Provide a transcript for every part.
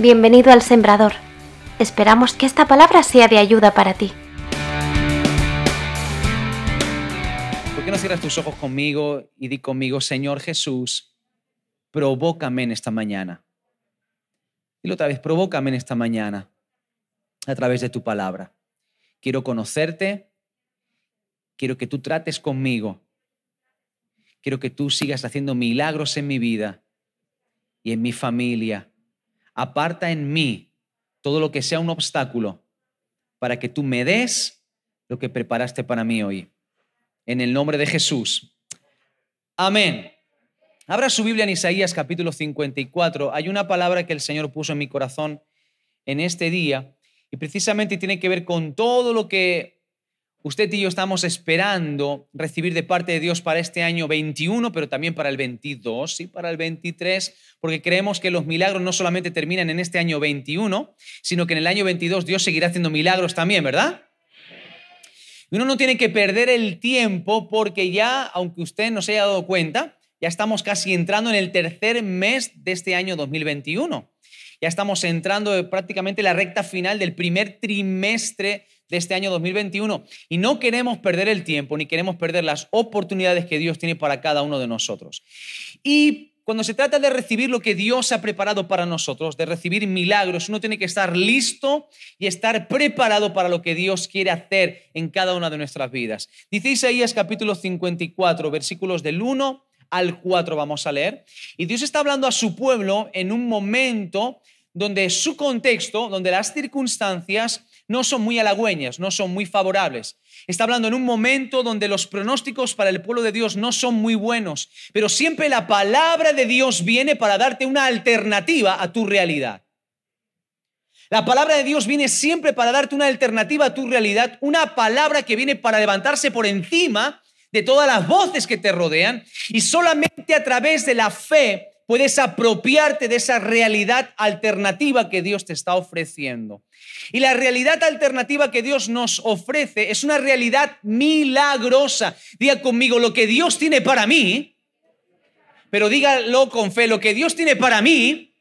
Bienvenido al Sembrador. Esperamos que esta palabra sea de ayuda para ti. ¿Por qué no cierras tus ojos conmigo y di conmigo, Señor Jesús, provócame en esta mañana? Dilo otra vez, provócame en esta mañana a través de tu palabra. Quiero conocerte, quiero que tú trates conmigo, quiero que tú sigas haciendo milagros en mi vida y en mi familia aparta en mí todo lo que sea un obstáculo para que tú me des lo que preparaste para mí hoy. En el nombre de Jesús. Amén. Abra su Biblia en Isaías capítulo 54. Hay una palabra que el Señor puso en mi corazón en este día y precisamente tiene que ver con todo lo que Usted y yo estamos esperando recibir de parte de Dios para este año 21, pero también para el 22 y para el 23, porque creemos que los milagros no solamente terminan en este año 21, sino que en el año 22 Dios seguirá haciendo milagros también, ¿verdad? Uno no tiene que perder el tiempo porque ya, aunque usted no se haya dado cuenta, ya estamos casi entrando en el tercer mes de este año 2021. Ya estamos entrando prácticamente en la recta final del primer trimestre de este año 2021 y no queremos perder el tiempo ni queremos perder las oportunidades que Dios tiene para cada uno de nosotros. Y cuando se trata de recibir lo que Dios ha preparado para nosotros, de recibir milagros, uno tiene que estar listo y estar preparado para lo que Dios quiere hacer en cada una de nuestras vidas. Dice Isaías capítulo 54, versículos del 1 al 4 vamos a leer. Y Dios está hablando a su pueblo en un momento donde su contexto, donde las circunstancias no son muy halagüeñas, no son muy favorables. Está hablando en un momento donde los pronósticos para el pueblo de Dios no son muy buenos, pero siempre la palabra de Dios viene para darte una alternativa a tu realidad. La palabra de Dios viene siempre para darte una alternativa a tu realidad, una palabra que viene para levantarse por encima de todas las voces que te rodean y solamente a través de la fe puedes apropiarte de esa realidad alternativa que Dios te está ofreciendo. Y la realidad alternativa que Dios nos ofrece es una realidad milagrosa. Diga conmigo, lo que Dios tiene para mí, pero dígalo con fe, lo que Dios tiene para mí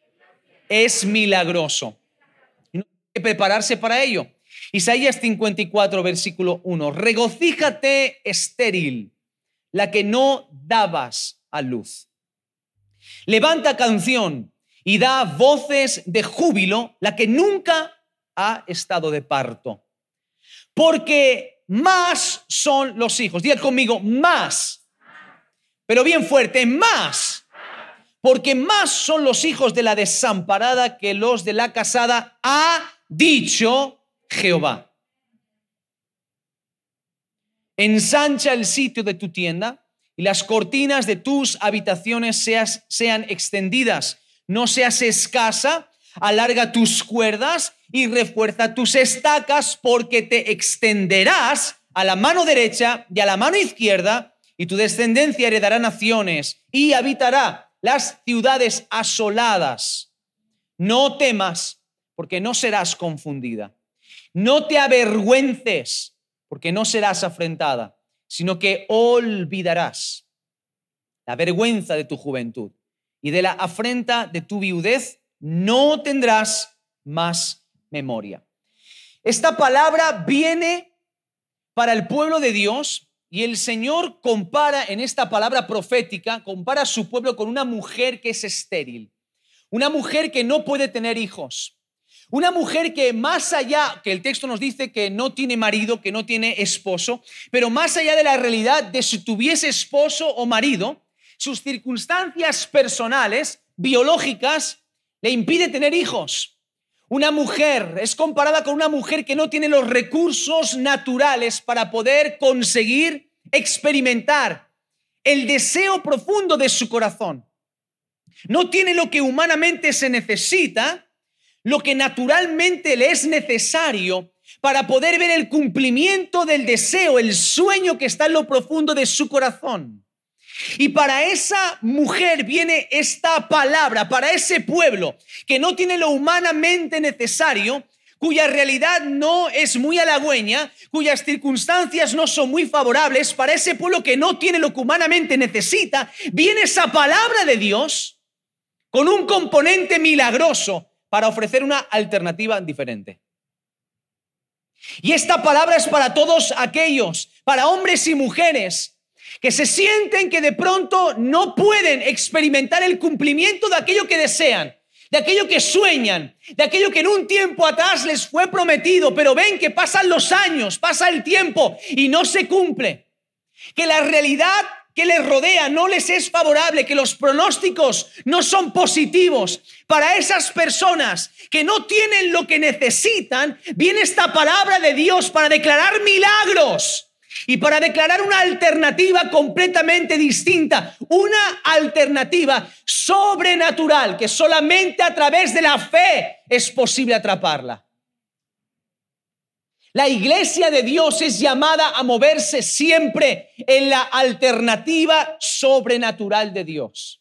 es milagroso. Y no hay que prepararse para ello. Isaías 54, versículo 1. Regocíjate estéril, la que no dabas a luz. Levanta canción y da voces de júbilo, la que nunca ha estado de parto. Porque más son los hijos. Diga conmigo, más. Pero bien fuerte, más. Porque más son los hijos de la desamparada que los de la casada, ha dicho Jehová. Ensancha el sitio de tu tienda y las cortinas de tus habitaciones sean extendidas. No seas escasa, alarga tus cuerdas y refuerza tus estacas porque te extenderás a la mano derecha y a la mano izquierda y tu descendencia heredará naciones y habitará las ciudades asoladas. No temas porque no serás confundida. No te avergüences porque no serás afrentada sino que olvidarás la vergüenza de tu juventud y de la afrenta de tu viudez, no tendrás más memoria. Esta palabra viene para el pueblo de Dios y el Señor compara en esta palabra profética, compara a su pueblo con una mujer que es estéril, una mujer que no puede tener hijos, una mujer que más allá, que el texto nos dice que no tiene marido, que no tiene esposo, pero más allá de la realidad de si tuviese esposo o marido, sus circunstancias personales, biológicas, le impide tener hijos. Una mujer es comparada con una mujer que no tiene los recursos naturales para poder conseguir experimentar el deseo profundo de su corazón. No tiene lo que humanamente se necesita lo que naturalmente le es necesario para poder ver el cumplimiento del deseo, el sueño que está en lo profundo de su corazón. Y para esa mujer viene esta palabra, para ese pueblo que no tiene lo humanamente necesario, cuya realidad no es muy halagüeña, cuyas circunstancias no son muy favorables, para ese pueblo que no tiene lo que humanamente necesita, viene esa palabra de Dios con un componente milagroso para ofrecer una alternativa diferente. Y esta palabra es para todos aquellos, para hombres y mujeres, que se sienten que de pronto no pueden experimentar el cumplimiento de aquello que desean, de aquello que sueñan, de aquello que en un tiempo atrás les fue prometido, pero ven que pasan los años, pasa el tiempo y no se cumple. Que la realidad que les rodea no les es favorable, que los pronósticos no son positivos. Para esas personas que no tienen lo que necesitan, viene esta palabra de Dios para declarar milagros y para declarar una alternativa completamente distinta, una alternativa sobrenatural que solamente a través de la fe es posible atraparla. La iglesia de Dios es llamada a moverse siempre en la alternativa sobrenatural de Dios.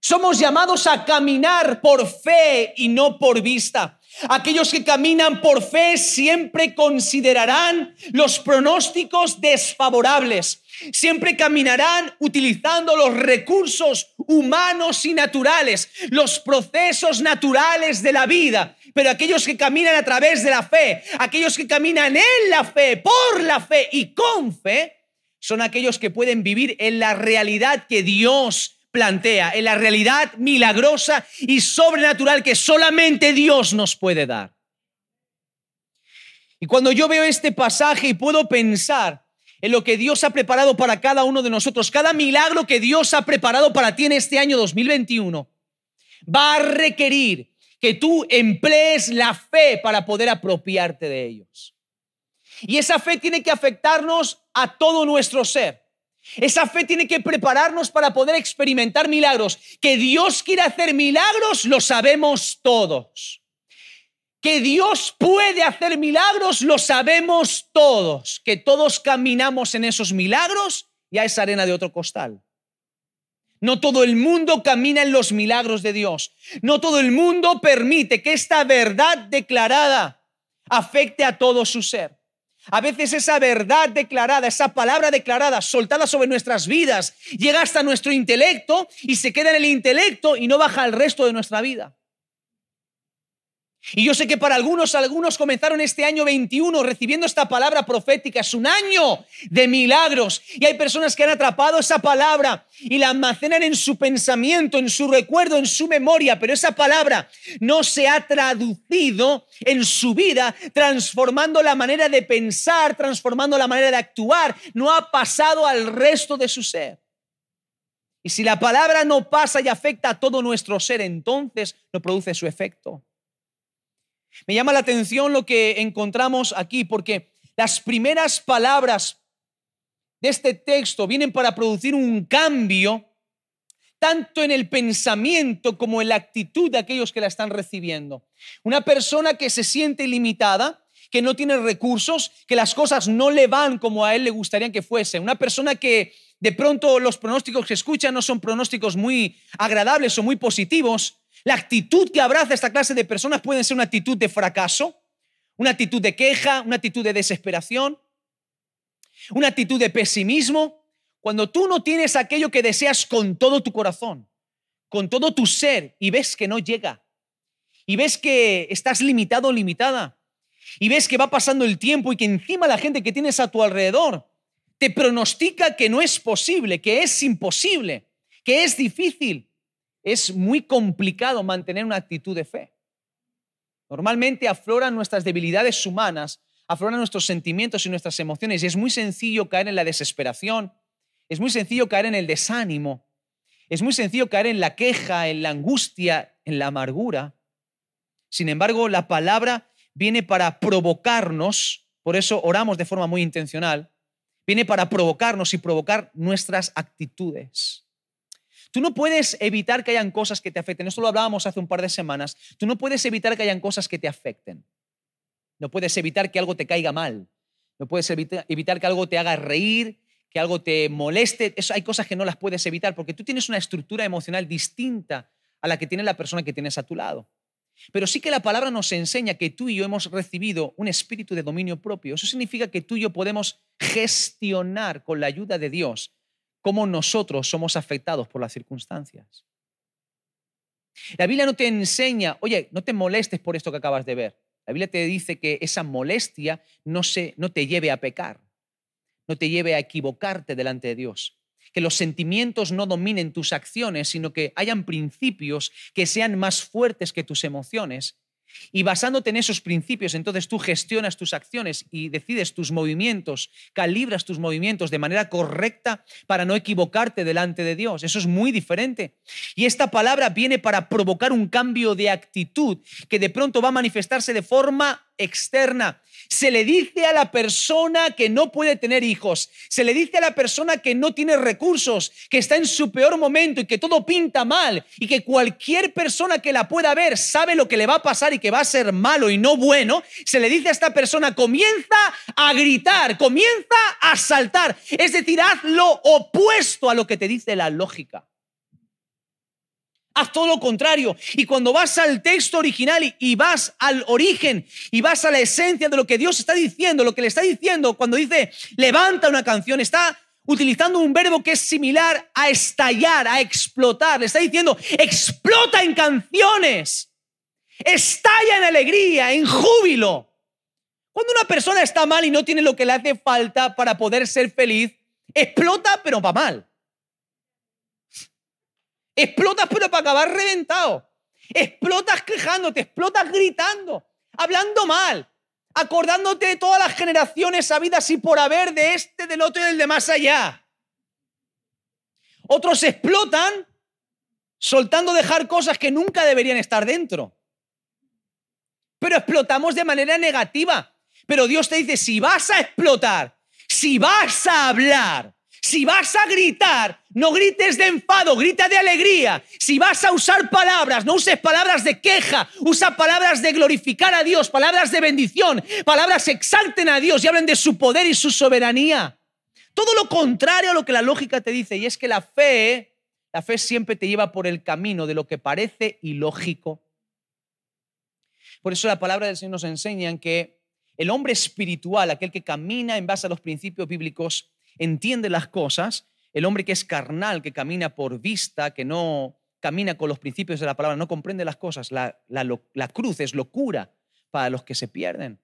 Somos llamados a caminar por fe y no por vista. Aquellos que caminan por fe siempre considerarán los pronósticos desfavorables. Siempre caminarán utilizando los recursos humanos y naturales, los procesos naturales de la vida. Pero aquellos que caminan a través de la fe, aquellos que caminan en la fe, por la fe y con fe, son aquellos que pueden vivir en la realidad que Dios plantea, en la realidad milagrosa y sobrenatural que solamente Dios nos puede dar. Y cuando yo veo este pasaje y puedo pensar en lo que Dios ha preparado para cada uno de nosotros, cada milagro que Dios ha preparado para ti en este año 2021, va a requerir que tú emplees la fe para poder apropiarte de ellos. Y esa fe tiene que afectarnos a todo nuestro ser. Esa fe tiene que prepararnos para poder experimentar milagros. Que Dios quiere hacer milagros, lo sabemos todos. Que Dios puede hacer milagros, lo sabemos todos. Que todos caminamos en esos milagros, ya es arena de otro costal. No todo el mundo camina en los milagros de Dios. No todo el mundo permite que esta verdad declarada afecte a todo su ser. A veces esa verdad declarada, esa palabra declarada, soltada sobre nuestras vidas, llega hasta nuestro intelecto y se queda en el intelecto y no baja al resto de nuestra vida. Y yo sé que para algunos, algunos comenzaron este año 21 recibiendo esta palabra profética. Es un año de milagros. Y hay personas que han atrapado esa palabra y la almacenan en su pensamiento, en su recuerdo, en su memoria. Pero esa palabra no se ha traducido en su vida, transformando la manera de pensar, transformando la manera de actuar. No ha pasado al resto de su ser. Y si la palabra no pasa y afecta a todo nuestro ser, entonces no produce su efecto. Me llama la atención lo que encontramos aquí, porque las primeras palabras de este texto vienen para producir un cambio tanto en el pensamiento como en la actitud de aquellos que la están recibiendo. Una persona que se siente limitada, que no tiene recursos, que las cosas no le van como a él le gustaría que fuese. Una persona que de pronto los pronósticos que escucha no son pronósticos muy agradables o muy positivos, la actitud que abraza esta clase de personas puede ser una actitud de fracaso, una actitud de queja, una actitud de desesperación, una actitud de pesimismo. Cuando tú no tienes aquello que deseas con todo tu corazón, con todo tu ser, y ves que no llega, y ves que estás limitado o limitada, y ves que va pasando el tiempo y que encima la gente que tienes a tu alrededor te pronostica que no es posible, que es imposible, que es difícil, es muy complicado mantener una actitud de fe. Normalmente afloran nuestras debilidades humanas, afloran nuestros sentimientos y nuestras emociones y es muy sencillo caer en la desesperación, es muy sencillo caer en el desánimo, es muy sencillo caer en la queja, en la angustia, en la amargura. Sin embargo, la palabra viene para provocarnos, por eso oramos de forma muy intencional, viene para provocarnos y provocar nuestras actitudes. Tú no puedes evitar que hayan cosas que te afecten. Esto lo hablábamos hace un par de semanas. Tú no puedes evitar que hayan cosas que te afecten. No puedes evitar que algo te caiga mal. No puedes evitar que algo te haga reír, que algo te moleste. Eso, hay cosas que no las puedes evitar porque tú tienes una estructura emocional distinta a la que tiene la persona que tienes a tu lado. Pero sí que la palabra nos enseña que tú y yo hemos recibido un espíritu de dominio propio. Eso significa que tú y yo podemos gestionar con la ayuda de Dios cómo nosotros somos afectados por las circunstancias. La Biblia no te enseña, oye, no te molestes por esto que acabas de ver. La Biblia te dice que esa molestia no, se, no te lleve a pecar, no te lleve a equivocarte delante de Dios. Que los sentimientos no dominen tus acciones, sino que hayan principios que sean más fuertes que tus emociones y basándote en esos principios, entonces tú gestionas tus acciones y decides tus movimientos, calibras tus movimientos de manera correcta para no equivocarte delante de Dios. Eso es muy diferente. Y esta palabra viene para provocar un cambio de actitud que de pronto va a manifestarse de forma externa. Se le dice a la persona que no puede tener hijos, se le dice a la persona que no tiene recursos, que está en su peor momento y que todo pinta mal y que cualquier persona que la pueda ver sabe lo que le va a pasar y que va a ser malo y no bueno, se le dice a esta persona, comienza a gritar, comienza a saltar, es decir, haz lo opuesto a lo que te dice la lógica. Haz todo lo contrario. Y cuando vas al texto original y, vas al origen y vas a la esencia de lo que Dios está diciendo, lo que le está diciendo cuando dice levanta una canción, está utilizando un verbo que es similar a estallar, a explotar. Le está diciendo explota en canciones, estalla en alegría, en júbilo. Cuando una persona está mal y no tiene lo que le hace falta para poder ser feliz, explota pero va mal. Explotas pero para acabar reventado. Explotas quejándote, explotas gritando, hablando mal, acordándote de todas las generaciones habidas y por haber de este, del otro y del de más allá. Otros explotan soltando dejar cosas que nunca deberían estar dentro. Pero explotamos de manera negativa. Pero Dios te dice, si vas a explotar, si vas a hablar, si vas a gritar, no grites de enfado, grita de alegría. Si vas a usar palabras, no uses palabras de queja, usa palabras de glorificar a Dios, palabras de bendición, palabras que exalten a Dios y hablen de su poder y su soberanía. Todo lo contrario a lo que la lógica te dice, y es que la fe, la fe siempre te lleva por el camino de lo que parece ilógico. Por eso la palabra del Señor nos enseña que el hombre espiritual, aquel que camina en base a los principios bíblicos, entiende las cosas, el hombre que es carnal, que camina por vista, que no camina con los principios de la palabra, no comprende las cosas. La, la, cruz es locura para los que se pierden.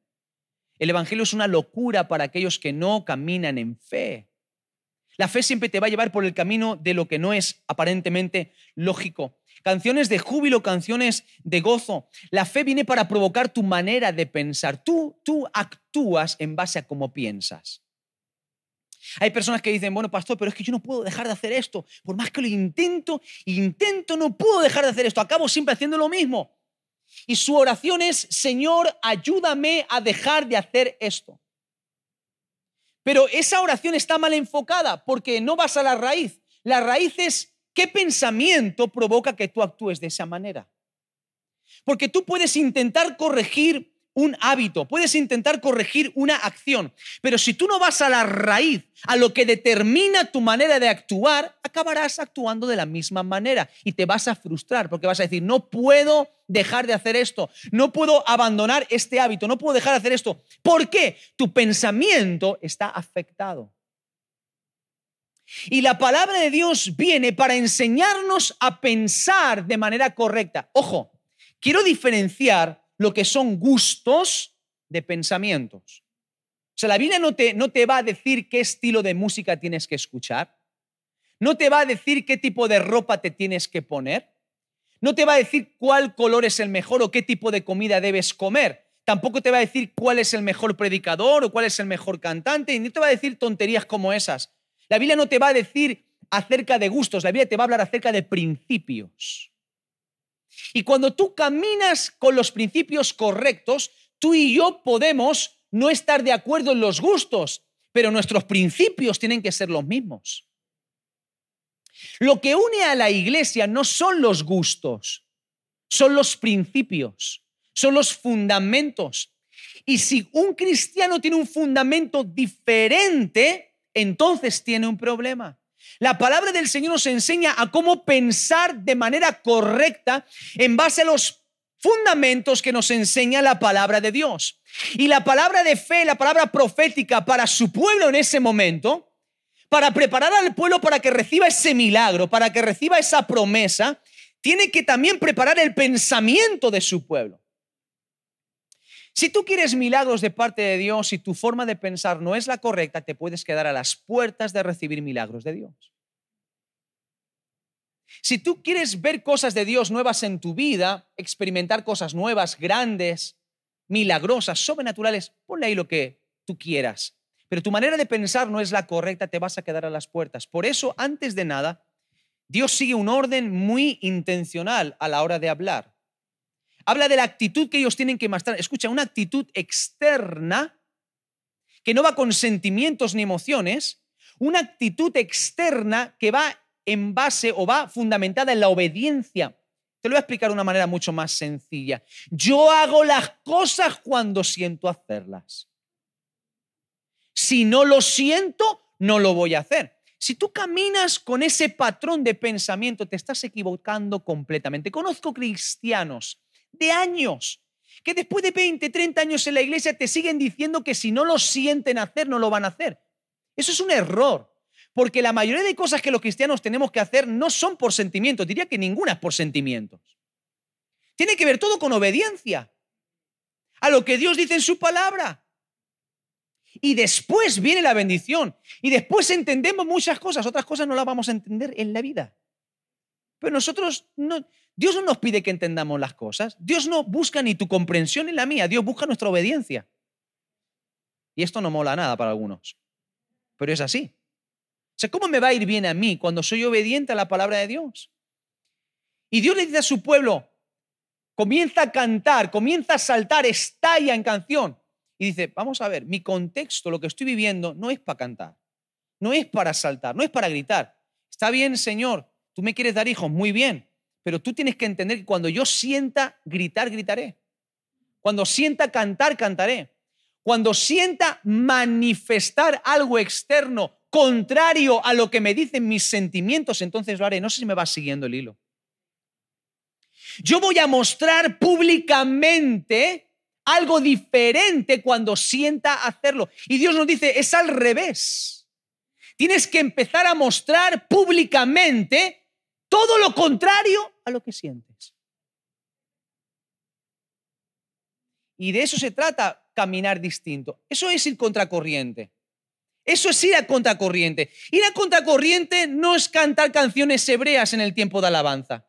El Evangelio es una locura para aquellos que no caminan en fe. La fe siempre te va a llevar por el camino de lo que no es aparentemente lógico. Canciones de júbilo, canciones de gozo. La fe viene para provocar tu manera de pensar. Tú, tú actúas en base a cómo piensas. Hay personas que dicen, bueno, pastor, pero es que yo no puedo dejar de hacer esto. Por más que lo intento, intento, no puedo dejar de hacer esto. Acabo siempre haciendo lo mismo. Y su oración es, Señor, ayúdame a dejar de hacer esto. Pero esa oración está mal enfocada porque no vas a la raíz. La raíz es qué pensamiento provoca que tú actúes de esa manera. Porque tú puedes intentar corregir un hábito, puedes intentar corregir una acción, pero si tú no vas a la raíz, a lo que determina tu manera de actuar, acabarás actuando de la misma manera y te vas a frustrar porque vas a decir, no puedo dejar de hacer esto, no puedo abandonar este hábito, no puedo dejar de hacer esto. ¿Por qué? Tu pensamiento está afectado. Y la palabra de Dios viene para enseñarnos a pensar de manera correcta. Ojo, quiero diferenciar lo que son gustos de pensamientos. O sea, la Biblia no te, no te va a decir qué estilo de música tienes que escuchar, no te va a decir qué tipo de ropa te tienes que poner, no te va a decir cuál color es el mejor o qué tipo de comida debes comer. Tampoco te va a decir cuál es el mejor predicador o cuál es el mejor cantante, y no te va a decir tonterías como esas. La Biblia no te va a decir acerca de gustos, la Biblia te va a hablar acerca de principios. Y cuando tú caminas con los principios correctos, tú y yo podemos no estar de acuerdo en los gustos, pero nuestros principios tienen que ser los mismos. Lo que une a la iglesia no son los gustos, son los principios, son los fundamentos. Y si un cristiano tiene un fundamento diferente, entonces tiene un problema. La palabra del Señor nos enseña a cómo pensar de manera correcta en base a los fundamentos que nos enseña la palabra de Dios. Y la palabra de fe, la palabra profética para su pueblo en ese momento, para preparar al pueblo para que reciba ese milagro, para que reciba esa promesa, tiene que también preparar el pensamiento de su pueblo. Si tú quieres milagros de parte de Dios y tu forma de pensar no es la correcta, te puedes quedar a las puertas de recibir milagros de Dios. Si tú quieres ver cosas de Dios nuevas en tu vida, experimentar cosas nuevas, grandes, milagrosas, sobrenaturales, ponle ahí lo que tú quieras. Pero tu manera de pensar no es la correcta, te vas a quedar a las puertas. Por eso, antes de nada, Dios sigue un orden muy intencional a la hora de hablar. Habla de la actitud que ellos tienen que mostrar. Escucha, una actitud externa que no va con sentimientos ni emociones, una actitud externa que va en base o va fundamentada en la obediencia. Te lo voy a explicar de una manera mucho más sencilla. Yo hago las cosas cuando siento hacerlas. Si no lo siento, no lo voy a hacer. Si tú caminas con ese patrón de pensamiento, te estás equivocando completamente. Conozco cristianos de años que después de 20, 30 años en la iglesia te siguen diciendo que si no lo sienten hacer, no lo van a hacer. Eso es un error. Porque la mayoría de cosas que los cristianos tenemos que hacer no son por sentimientos, diría que ninguna es por sentimientos. Tiene que ver todo con obediencia a lo que Dios dice en su palabra. Y después viene la bendición. Y después entendemos muchas cosas, otras cosas no las vamos a entender en la vida. Pero nosotros no, Dios no nos pide que entendamos las cosas. Dios no busca ni tu comprensión ni la mía. Dios busca nuestra obediencia. Y esto no mola nada para algunos. Pero es así. O sea, ¿cómo me va a ir bien a mí cuando soy obediente a la palabra de Dios? Y Dios le dice a su pueblo, comienza a cantar, comienza a saltar, estalla en canción. Y dice, vamos a ver, mi contexto, lo que estoy viviendo, no es para cantar, no es para saltar, no es para gritar. Está bien, Señor, tú me quieres dar hijos, muy bien, pero tú tienes que entender que cuando yo sienta gritar, gritaré. Cuando sienta cantar, cantaré. Cuando sienta manifestar algo externo contrario a lo que me dicen mis sentimientos, entonces lo haré. No sé si me va siguiendo el hilo. Yo voy a mostrar públicamente algo diferente cuando sienta hacerlo. Y Dios nos dice, es al revés. Tienes que empezar a mostrar públicamente todo lo contrario a lo que sientes. Y de eso se trata caminar distinto. Eso es ir contracorriente. Eso es ir a contracorriente. Ir a contracorriente no es cantar canciones hebreas en el tiempo de alabanza.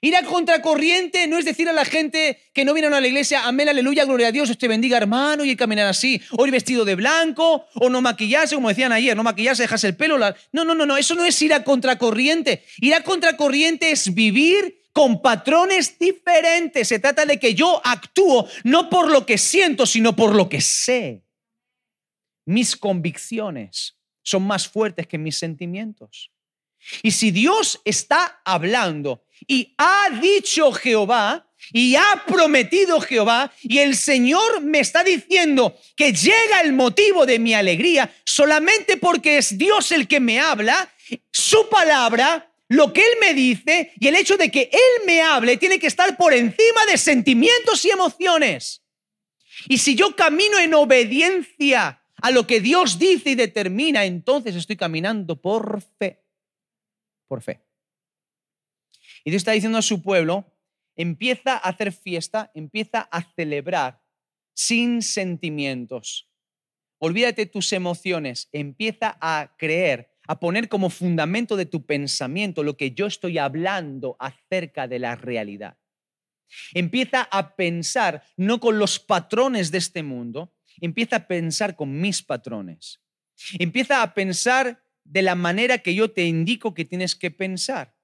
Ir a contracorriente no es decir a la gente que no viene a la iglesia, amén, aleluya, gloria a Dios, usted bendiga hermano y caminar así, ir vestido de blanco, o no maquillarse, como decían ayer, no maquillarse, dejarse el pelo. No, no, no, no, eso no es ir a contracorriente. Ir a contracorriente es vivir con patrones diferentes. Se trata de que yo actúo no por lo que siento, sino por lo que sé. Mis convicciones son más fuertes que mis sentimientos. Y si Dios está hablando y ha dicho Jehová, y ha prometido Jehová, y el Señor me está diciendo que llega el motivo de mi alegría solamente porque es Dios el que me habla, su palabra lo que Él me dice y el hecho de que Él me hable tiene que estar por encima de sentimientos y emociones. Y si yo camino en obediencia a lo que Dios dice y determina, entonces estoy caminando por fe. Por fe. Y Dios está diciendo a su pueblo, empieza a hacer fiesta, empieza a celebrar sin sentimientos. Olvídate tus emociones, empieza a creer a poner como fundamento de tu pensamiento lo que yo estoy hablando acerca de la realidad. Empieza a pensar no con los patrones de este mundo, empieza a pensar con mis patrones. Empieza a pensar de la manera que yo te indico que tienes que pensar.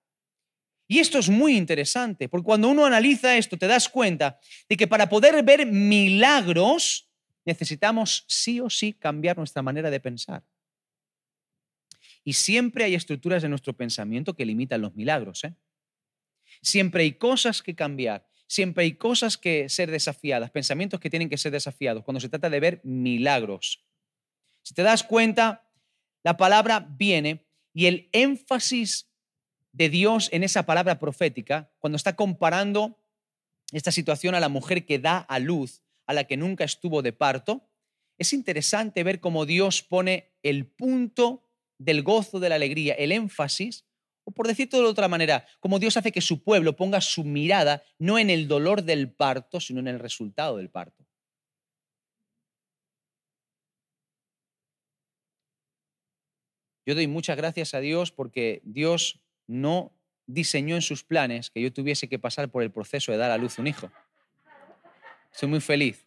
Y esto es muy interesante, porque cuando uno analiza esto te das cuenta de que para poder ver milagros necesitamos sí o sí cambiar nuestra manera de pensar. Y siempre hay estructuras de nuestro pensamiento que limitan los milagros. ¿eh? Siempre hay cosas que cambiar, siempre hay cosas que ser desafiadas, pensamientos que tienen que ser desafiados cuando se trata de ver milagros. Si te das cuenta, la palabra viene y el énfasis de Dios en esa palabra profética, cuando está comparando esta situación a la mujer que da a luz, a la que nunca estuvo de parto, es interesante ver cómo Dios pone el punto del gozo, de la alegría, el énfasis, O por decirlo de otra manera, como Dios hace que su pueblo ponga su mirada no en el dolor del parto, sino en el resultado del parto. Yo doy muchas gracias a Dios porque Dios no diseñó en sus planes que yo tuviese que pasar por el proceso de dar a luz un hijo. Soy muy feliz.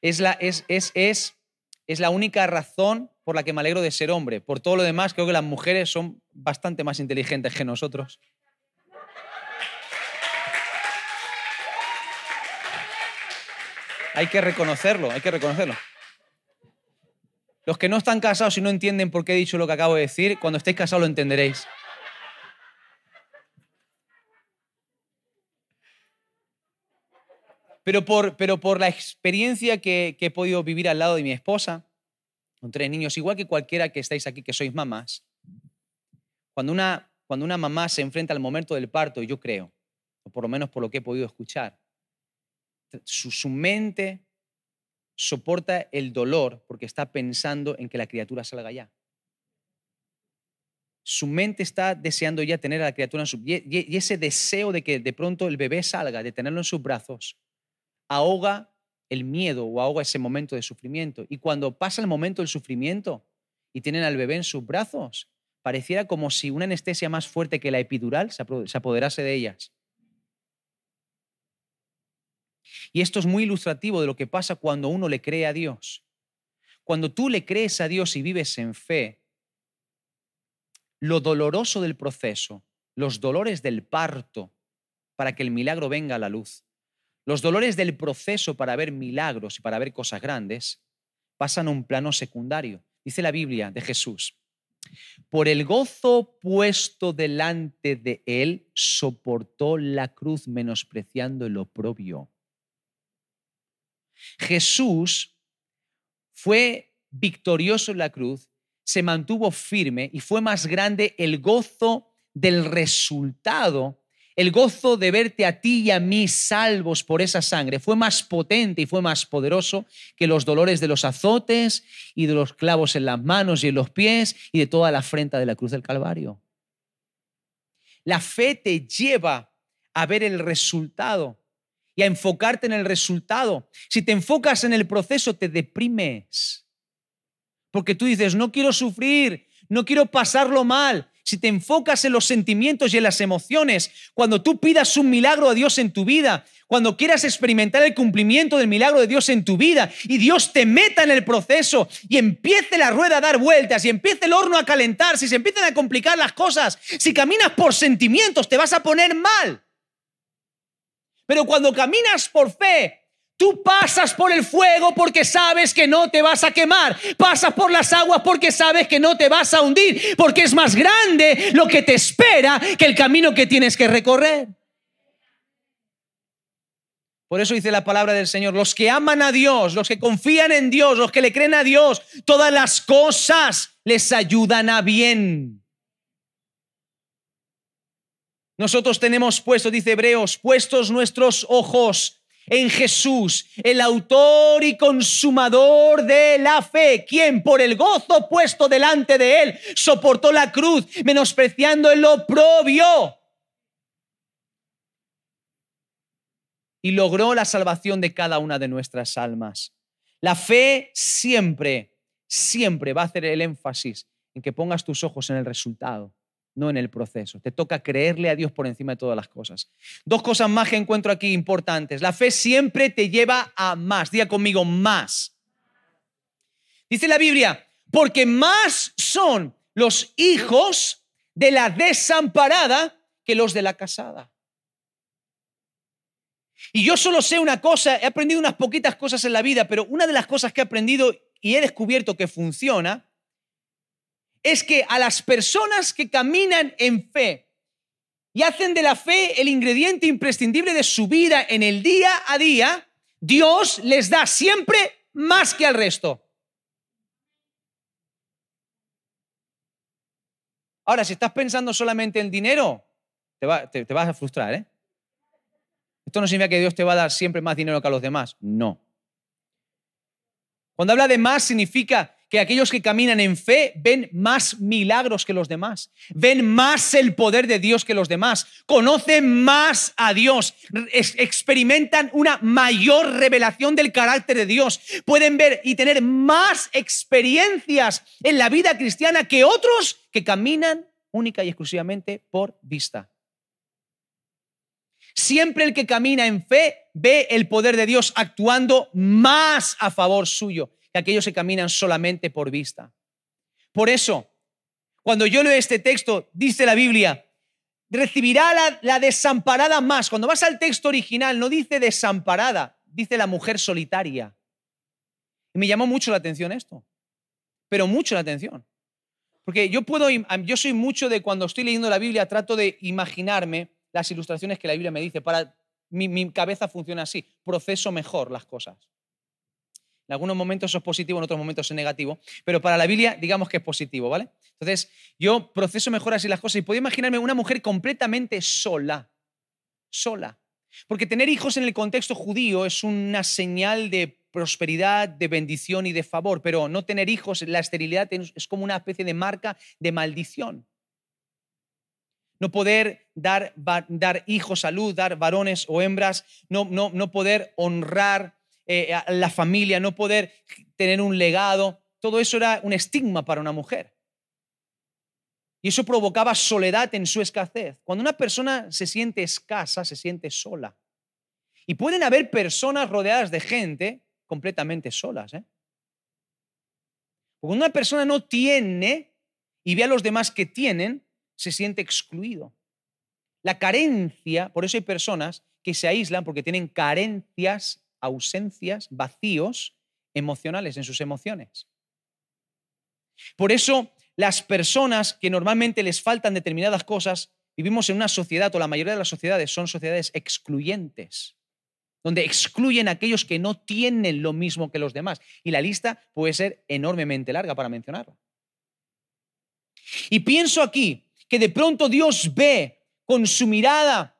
Es la, es, es, es, es la única razón por la que me alegro de ser hombre. Por todo lo demás, creo que las mujeres son bastante más inteligentes que nosotros. Hay que reconocerlo, hay que reconocerlo. Los que no están casados y no entienden por qué he dicho lo que acabo de decir, cuando estéis casados lo entenderéis. Pero por, pero por la experiencia que, que he podido vivir al lado de mi esposa, con tres niños, igual que cualquiera que estáis aquí que sois mamás, cuando una, cuando una mamá se enfrenta al momento del parto, yo creo, o por lo menos por lo que he podido escuchar, su, su mente soporta el dolor porque está pensando en que la criatura salga ya. Su mente está deseando ya tener a la criatura en su... Y, ese deseo de que de pronto el bebé salga, de tenerlo en sus brazos, ahoga el miedo o ahoga ese momento de sufrimiento. Y cuando pasa el momento del sufrimiento y tienen al bebé en sus brazos, pareciera como si una anestesia más fuerte que la epidural se apoderase de ellas. Y esto es muy ilustrativo de lo que pasa cuando uno le cree a Dios. Cuando tú le crees a Dios y vives en fe, lo doloroso del proceso, los dolores del parto para que el milagro venga a la luz, los dolores del proceso para ver milagros y para ver cosas grandes, pasan a un plano secundario. Dice la Biblia de Jesús, por el gozo puesto delante de él, soportó la cruz menospreciando el oprobio Jesús fue victorioso en la cruz, se mantuvo firme y fue más grande el gozo del resultado, el gozo de verte a ti y a mí salvos por esa sangre, fue más potente y fue más poderoso que los dolores de los azotes y de los clavos en las manos y en los pies y de toda la afrenta de la cruz del Calvario. La fe te lleva a ver el resultado y a enfocarte en el resultado. Si te enfocas en el proceso, te deprimes. Porque tú dices, no quiero sufrir, no quiero pasarlo mal. Si te enfocas en los sentimientos y en las emociones, cuando tú pidas un milagro a Dios en tu vida, cuando quieras experimentar el cumplimiento del milagro de Dios en tu vida y Dios te meta en el proceso y empiece la rueda a dar vueltas y empiece el horno a calentarse y se empiezan a complicar las cosas, si caminas por sentimientos te vas a poner mal. Pero cuando caminas por fe, Tú pasas por el fuego porque sabes que no te vas a quemar. Pasas por las aguas porque sabes que no te vas a hundir. Porque es más grande lo que te espera que el camino que tienes que recorrer. Por eso dice la palabra del Señor, los que aman a Dios, los que confían en Dios, los que le creen a Dios, todas las cosas les ayudan a bien. Nosotros tenemos puestos, dice Hebreos, puestos nuestros ojos en Jesús, el autor y consumador de la fe, quien por el gozo puesto delante de él soportó la cruz, menospreciando el oprobio. Y logró la salvación de cada una de nuestras almas. La fe siempre, siempre va a hacer el énfasis en que pongas tus ojos en el resultado no en el proceso. Te toca creerle a Dios por encima de todas las cosas. Dos cosas más que encuentro aquí importantes. La fe siempre te lleva a más. Diga conmigo, más. Dice la Biblia, porque más son los hijos de la desamparada que los de la casada. Y yo solo sé una cosa, he aprendido unas poquitas cosas en la vida, pero una de las cosas que he aprendido y he descubierto que funciona es que a las personas que caminan en fe y hacen de la fe el ingrediente imprescindible de su vida en el día a día, Dios les da siempre más que al resto. Ahora, si estás pensando solamente en dinero, te, vas a frustrar. ¿eh? Esto no significa que Dios te va a dar siempre más dinero que a los demás. No. Cuando habla de más, significa que aquellos que caminan en fe ven más milagros que los demás, ven más el poder de Dios que los demás, conocen más a Dios, experimentan una mayor revelación del carácter de Dios, pueden ver y tener más experiencias en la vida cristiana que otros que caminan única y exclusivamente por vista. Siempre el que camina en fe ve el poder de Dios actuando más a favor suyo que aquellos que caminan solamente por vista. Por eso, cuando yo leo este texto, dice la Biblia, recibirá la, desamparada más. Cuando vas al texto original, no dice desamparada, dice la mujer solitaria. Y me llamó mucho la atención esto, pero mucho la atención. Porque yo puedo, yo soy mucho de cuando estoy leyendo la Biblia, trato de imaginarme las ilustraciones que la Biblia me dice. Para mi, mi cabeza funciona así, proceso mejor las cosas. En algunos momentos eso es positivo, en otros momentos es negativo, pero para la Biblia digamos que es positivo, ¿vale? Entonces, yo proceso mejor así las cosas y puedo imaginarme una mujer completamente sola, sola. Porque tener hijos en el contexto judío es una señal de prosperidad, de bendición y de favor, pero no tener hijos, la esterilidad es como una especie de marca de maldición. No poder dar, dar hijos, salud, dar varones o hembras, no, no, no poder honrar eh, la familia, no poder tener un legado, todo eso era un estigma para una mujer. Y eso provocaba soledad en su escasez. Cuando una persona se siente escasa, se siente sola. Y pueden haber personas rodeadas de gente completamente solas. ¿eh? Cuando una persona no tiene y ve a los demás que tienen, se siente excluido. La carencia, por eso hay personas que se aíslan porque tienen carencias ausencias, vacíos emocionales en sus emociones. Por eso las personas que normalmente les faltan determinadas cosas, vivimos en una sociedad, o la mayoría de las sociedades son sociedades excluyentes, donde excluyen a aquellos que no tienen lo mismo que los demás. Y la lista puede ser enormemente larga para mencionarla. Y pienso aquí que de pronto Dios ve con su mirada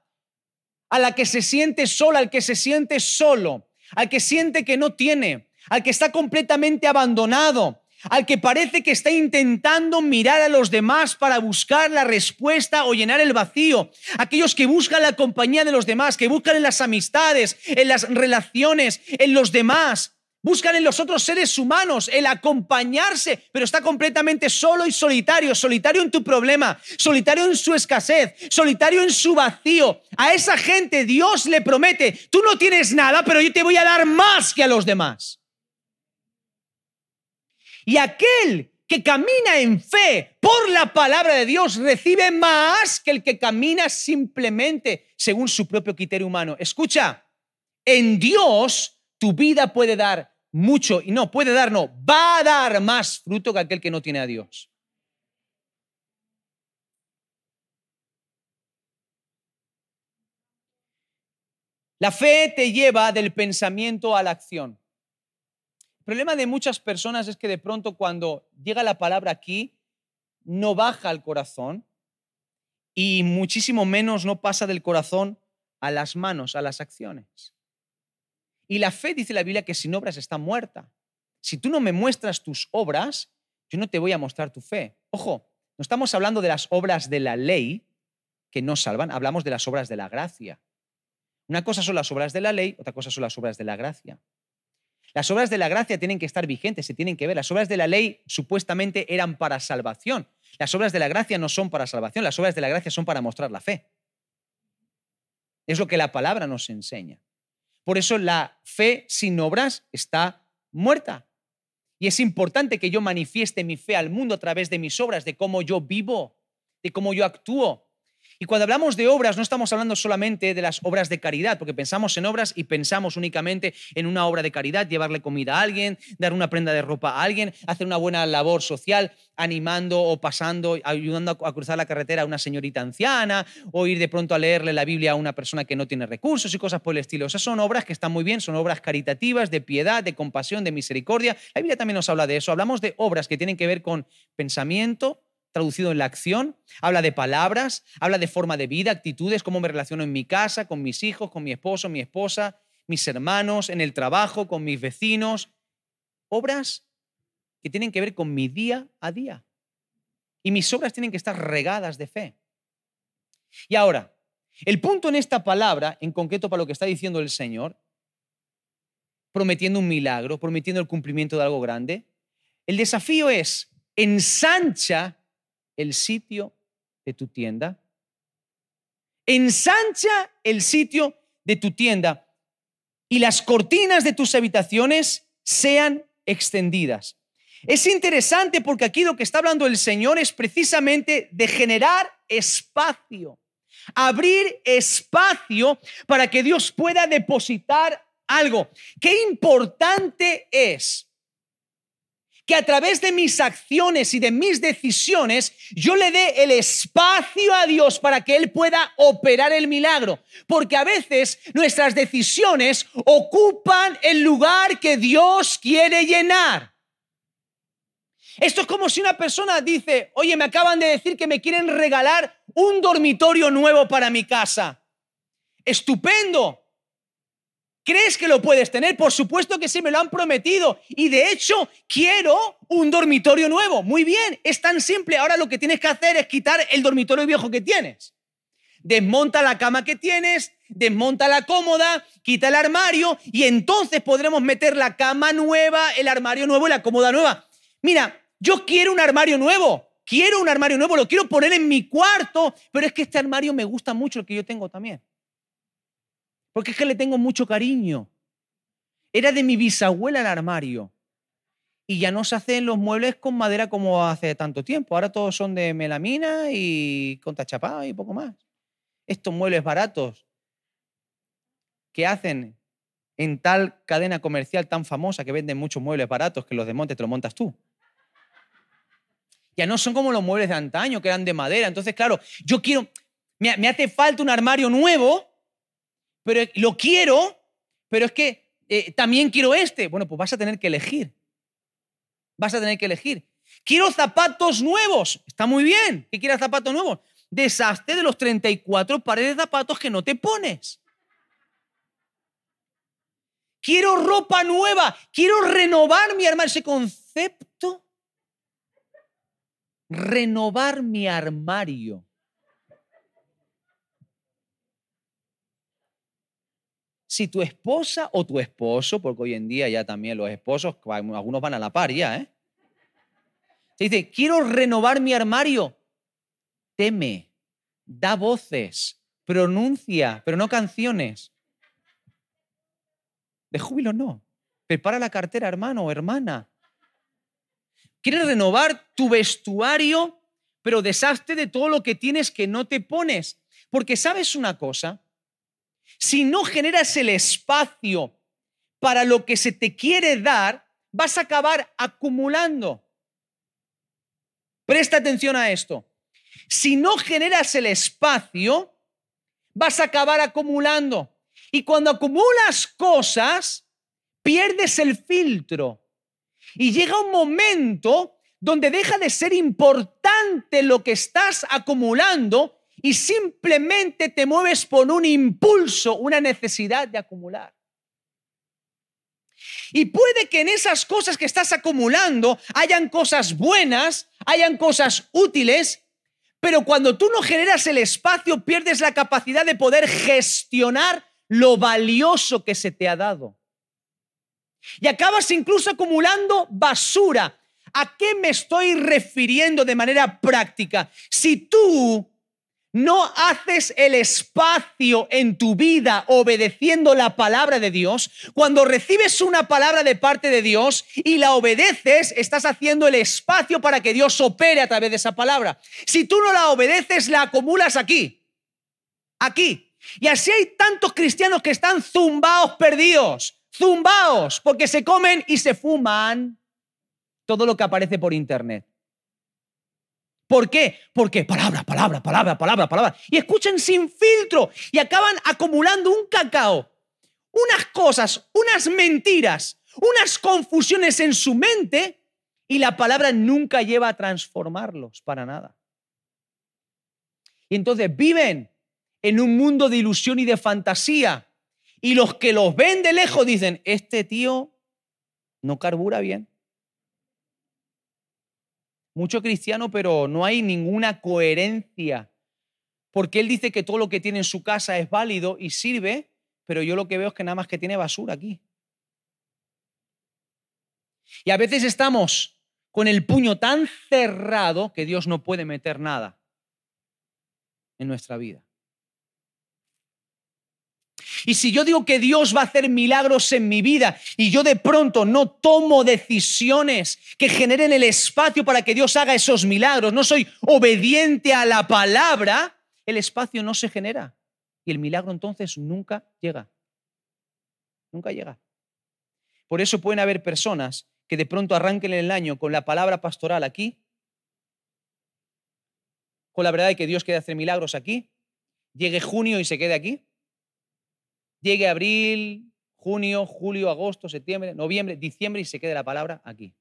a la que se siente sola, al que se siente solo, al que siente que no tiene, al que está completamente abandonado, al que parece que está intentando mirar a los demás para buscar la respuesta o llenar el vacío, aquellos que buscan la compañía de los demás, que buscan en las amistades, en las relaciones, en los demás, Buscan en los otros seres humanos el acompañarse, pero está completamente solo y solitario, solitario en tu problema, solitario en su escasez, solitario en su vacío. A esa gente Dios le promete, tú no tienes nada, pero yo te voy a dar más que a los demás. Y aquel que camina en fe por la palabra de Dios recibe más que el que camina simplemente según su propio criterio humano. Escucha, en Dios tu vida puede dar mucho, y no, puede dar, no, va a dar más fruto que aquel que no tiene a Dios. La fe te lleva del pensamiento a la acción. El problema de muchas personas es que de pronto cuando llega la palabra aquí, no baja al corazón y muchísimo menos no pasa del corazón a las manos, a las acciones. Y la fe, dice la Biblia, que sin obras está muerta. Si tú no me muestras tus obras, yo no te voy a mostrar tu fe. Ojo, no estamos hablando de las obras de la ley que no salvan, hablamos de las obras de la gracia. Una cosa son las obras de la ley, otra cosa son las obras de la gracia. Las obras de la gracia tienen que estar vigentes, se tienen que ver. Las obras de la ley supuestamente eran para salvación. Las obras de la gracia no son para salvación, las obras de la gracia son para mostrar la fe. Es lo que la palabra nos enseña. Por eso la fe sin obras está muerta. Y es importante que yo manifieste mi fe al mundo a través de mis obras, de cómo yo vivo, de cómo yo actúo. Y cuando hablamos de obras, no estamos hablando solamente de las obras de caridad, porque pensamos en obras y pensamos únicamente en una obra de caridad, llevarle comida a alguien, dar una prenda de ropa a alguien, hacer una buena labor social, animando o pasando, ayudando a cruzar la carretera a una señorita anciana, o ir de pronto a leerle la Biblia a una persona que no tiene recursos y cosas por el estilo. Esas son obras que están muy bien, son obras caritativas, de piedad, de compasión, de misericordia. La Biblia también nos habla de eso. Hablamos de obras que tienen que ver con pensamiento, traducido en la acción, habla de palabras, habla de forma de vida, actitudes, cómo me relaciono en mi casa, con mis hijos, con mi esposo, mi esposa, mis hermanos, en el trabajo, con mis vecinos. Obras que tienen que ver con mi día a día. Y mis obras tienen que estar regadas de fe. Y ahora, el punto en esta palabra, en concreto para lo que está diciendo el Señor, prometiendo un milagro, prometiendo el cumplimiento de algo grande, el desafío es ensancha el sitio de tu tienda. Ensancha el sitio de tu tienda y las cortinas de tus habitaciones sean extendidas. Es interesante porque aquí lo que está hablando el Señor es precisamente de generar espacio, abrir espacio para que Dios pueda depositar algo. Qué importante es que a través de mis acciones y de mis decisiones yo le dé el espacio a Dios para que Él pueda operar el milagro. Porque a veces nuestras decisiones ocupan el lugar que Dios quiere llenar. Esto es como si una persona dice, oye, me acaban de decir que me quieren regalar un dormitorio nuevo para mi casa. Estupendo. ¿Crees que lo puedes tener? Por supuesto que sí, me lo han prometido. Y de hecho, quiero un dormitorio nuevo. Muy bien, es tan simple. Ahora lo que tienes que hacer es quitar el dormitorio viejo que tienes. Desmonta la cama que tienes, desmonta la cómoda, quita el armario y entonces podremos meter la cama nueva, el armario nuevo y la cómoda nueva. Mira, yo quiero un armario nuevo. Quiero un armario nuevo, lo quiero poner en mi cuarto, pero es que este armario me gusta mucho el que yo tengo también. Porque es que le tengo mucho cariño. Era de mi bisabuela el armario. Y ya no se hacen los muebles con madera como hace tanto tiempo. Ahora todos son de melamina y con tachapá y poco más. Estos muebles baratos que hacen en tal cadena comercial tan famosa que venden muchos muebles baratos que los de monte te lo montas tú. Ya no son como los muebles de antaño que eran de madera. Entonces, claro, yo quiero, me hace falta un armario nuevo pero lo quiero, pero es que eh, también quiero este. Bueno, pues vas a tener que elegir. Vas a tener que elegir. Quiero zapatos nuevos. Está muy bien que quieras zapatos nuevos. Deshazte de los 34 pares de zapatos que no te pones. Quiero ropa nueva. Quiero renovar mi armario. Ese concepto. Renovar mi armario. Si tu esposa o tu esposo, porque hoy en día ya también los esposos, algunos van a la par ya, ¿eh? Te dice, quiero renovar mi armario. Teme, da voces, pronuncia, pero no canciones. De júbilo no. Prepara la cartera, hermano o hermana. Quieres renovar tu vestuario, pero deshazte de todo lo que tienes que no te pones. Porque sabes una cosa, si no generas el espacio para lo que se te quiere dar, vas a acabar acumulando. Presta atención a esto. Si no generas el espacio, vas a acabar acumulando. Y cuando acumulas cosas, pierdes el filtro. Y llega un momento donde deja de ser importante lo que estás acumulando y simplemente te mueves por un impulso, una necesidad de acumular. Y puede que en esas cosas que estás acumulando hayan cosas buenas, hayan cosas útiles, pero cuando tú no generas el espacio pierdes la capacidad de poder gestionar lo valioso que se te ha dado. Y acabas incluso acumulando basura. ¿A qué me estoy refiriendo de manera práctica? Si tú no haces el espacio en tu vida obedeciendo la palabra de Dios, cuando recibes una palabra de parte de Dios y la obedeces, estás haciendo el espacio para que Dios opere a través de esa palabra. Si tú no la obedeces, la acumulas aquí, aquí. Y así hay tantos cristianos que están zumbaos perdidos, zumbaos, porque se comen y se fuman todo lo que aparece por internet. ¿Por qué? Porque palabra, palabra, palabra, palabra, palabra. Y escuchan sin filtro y acaban acumulando un cacao, unas cosas, unas mentiras, unas confusiones en su mente y la palabra nunca lleva a transformarlos para nada. Y entonces viven en un mundo de ilusión y de fantasía. Y los que los ven de lejos dicen, este tío no carbura bien. Mucho cristiano, pero no hay ninguna coherencia. Porque él dice que todo lo que tiene en su casa es válido y sirve, pero yo lo que veo es que nada más que tiene basura aquí. Y a veces estamos con el puño tan cerrado que Dios no puede meter nada en nuestra vida. Y si yo digo que Dios va a hacer milagros en mi vida y yo de pronto no tomo decisiones que generen el espacio para que Dios haga esos milagros, no soy obediente a la palabra, el espacio no se genera. Y el milagro entonces nunca llega. Nunca llega. Por eso pueden haber personas que de pronto arranquen el año con la palabra pastoral aquí, con la verdad de que Dios quiere hacer milagros aquí, llegue junio y se quede aquí, llegue abril, junio, julio, agosto, septiembre, noviembre, diciembre y se quede la palabra aquí.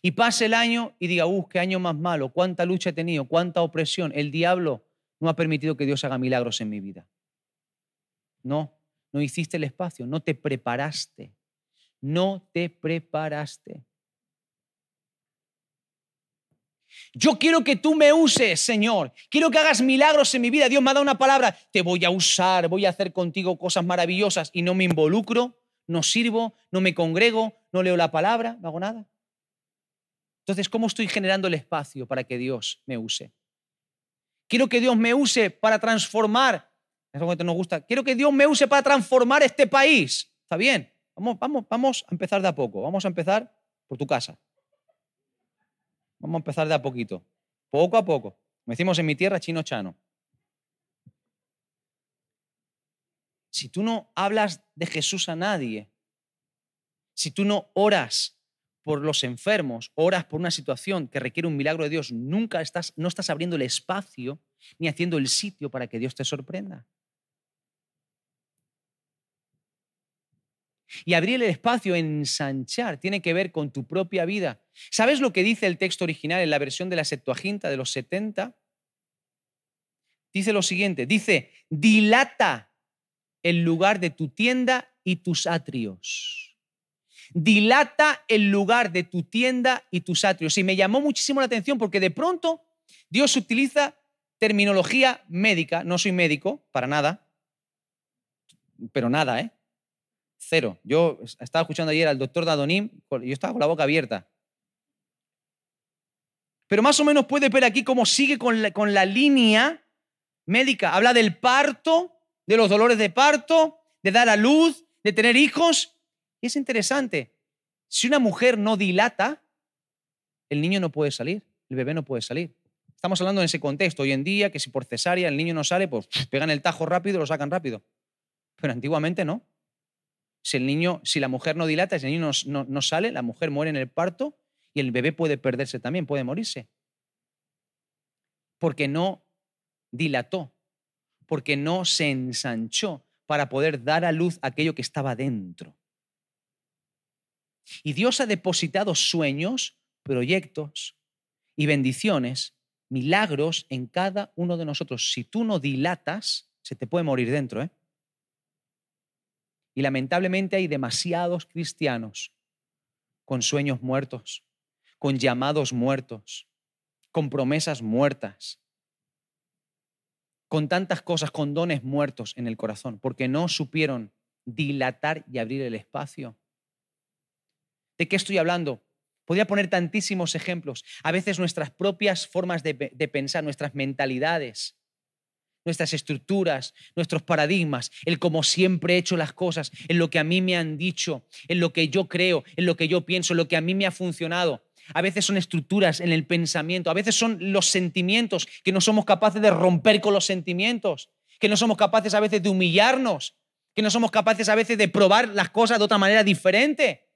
Y pase el año y diga, uff, qué año más malo, cuánta lucha he tenido, cuánta opresión. El diablo no ha permitido que Dios haga milagros en mi vida. No, no hiciste el espacio, no te preparaste, no te preparaste. Yo quiero que tú me uses, Señor. Quiero que hagas milagros en mi vida. Dios me ha dado una palabra. Te voy a usar, voy a hacer contigo cosas maravillosas y no me involucro, no sirvo, no me congrego, no leo la palabra, no hago nada. Entonces, ¿cómo estoy generando el espacio para que Dios me use? Quiero que Dios me use para transformar. Es algo que nos gusta. Quiero que Dios me use para transformar este país. Está bien. Vamos, vamos, vamos a empezar de a poco. Vamos a empezar por tu casa. Vamos a empezar de a poquito. Poco a poco. Me decimos en mi tierra chino chano. Si tú no hablas de Jesús a nadie, si tú no oras por los enfermos, oras por una situación que requiere un milagro de Dios, nunca estás, no estás abriendo el espacio ni haciendo el sitio para que Dios te sorprenda. Y abrir el espacio, ensanchar, tiene que ver con tu propia vida. ¿Sabes lo que dice el texto original en la versión de la Septuaginta de los 70? Dice lo siguiente, dice, dilata el lugar de tu tienda y tus atrios dilata el lugar de tu tienda y tus atrios. Y me llamó muchísimo la atención porque de pronto Dios utiliza terminología médica. No soy médico, para nada, pero nada, ¿eh? Cero. Yo estaba escuchando ayer al doctor Dadonim yo estaba con la boca abierta. Pero más o menos puede ver aquí cómo sigue con la, con la línea médica. Habla del parto, de los dolores de parto, de dar a luz, de tener hijos y es interesante, si una mujer no dilata, el niño no puede salir, el bebé no puede salir. Estamos hablando en ese contexto hoy en día, que si por cesárea el niño no sale, pues pegan el tajo rápido, lo sacan rápido. Pero antiguamente no. Si el niño, si la mujer no dilata, si el niño no, no sale, la mujer muere en el parto y el bebé puede perderse también, puede morirse. Porque no dilató, porque no se ensanchó para poder dar a luz aquello que estaba dentro. Y Dios ha depositado sueños, proyectos y bendiciones, milagros en cada uno de nosotros. Si tú no dilatas, se te puede morir dentro. ¿eh? Y lamentablemente hay demasiados cristianos con sueños muertos, con llamados muertos, con promesas muertas, con tantas cosas, con dones muertos en el corazón, porque no supieron dilatar y abrir el espacio ¿De qué estoy hablando? Podría poner tantísimos ejemplos. A veces nuestras propias formas de, pensar, nuestras mentalidades, nuestras estructuras, nuestros paradigmas, el cómo siempre he hecho las cosas, en lo que a mí me han dicho, en lo que yo creo, en lo que yo pienso, en lo que a mí me ha funcionado. A veces son estructuras en el pensamiento, a veces son los sentimientos, que no somos capaces de romper con los sentimientos, que no somos capaces a veces de humillarnos, que no somos capaces a veces de probar las cosas de otra manera diferente.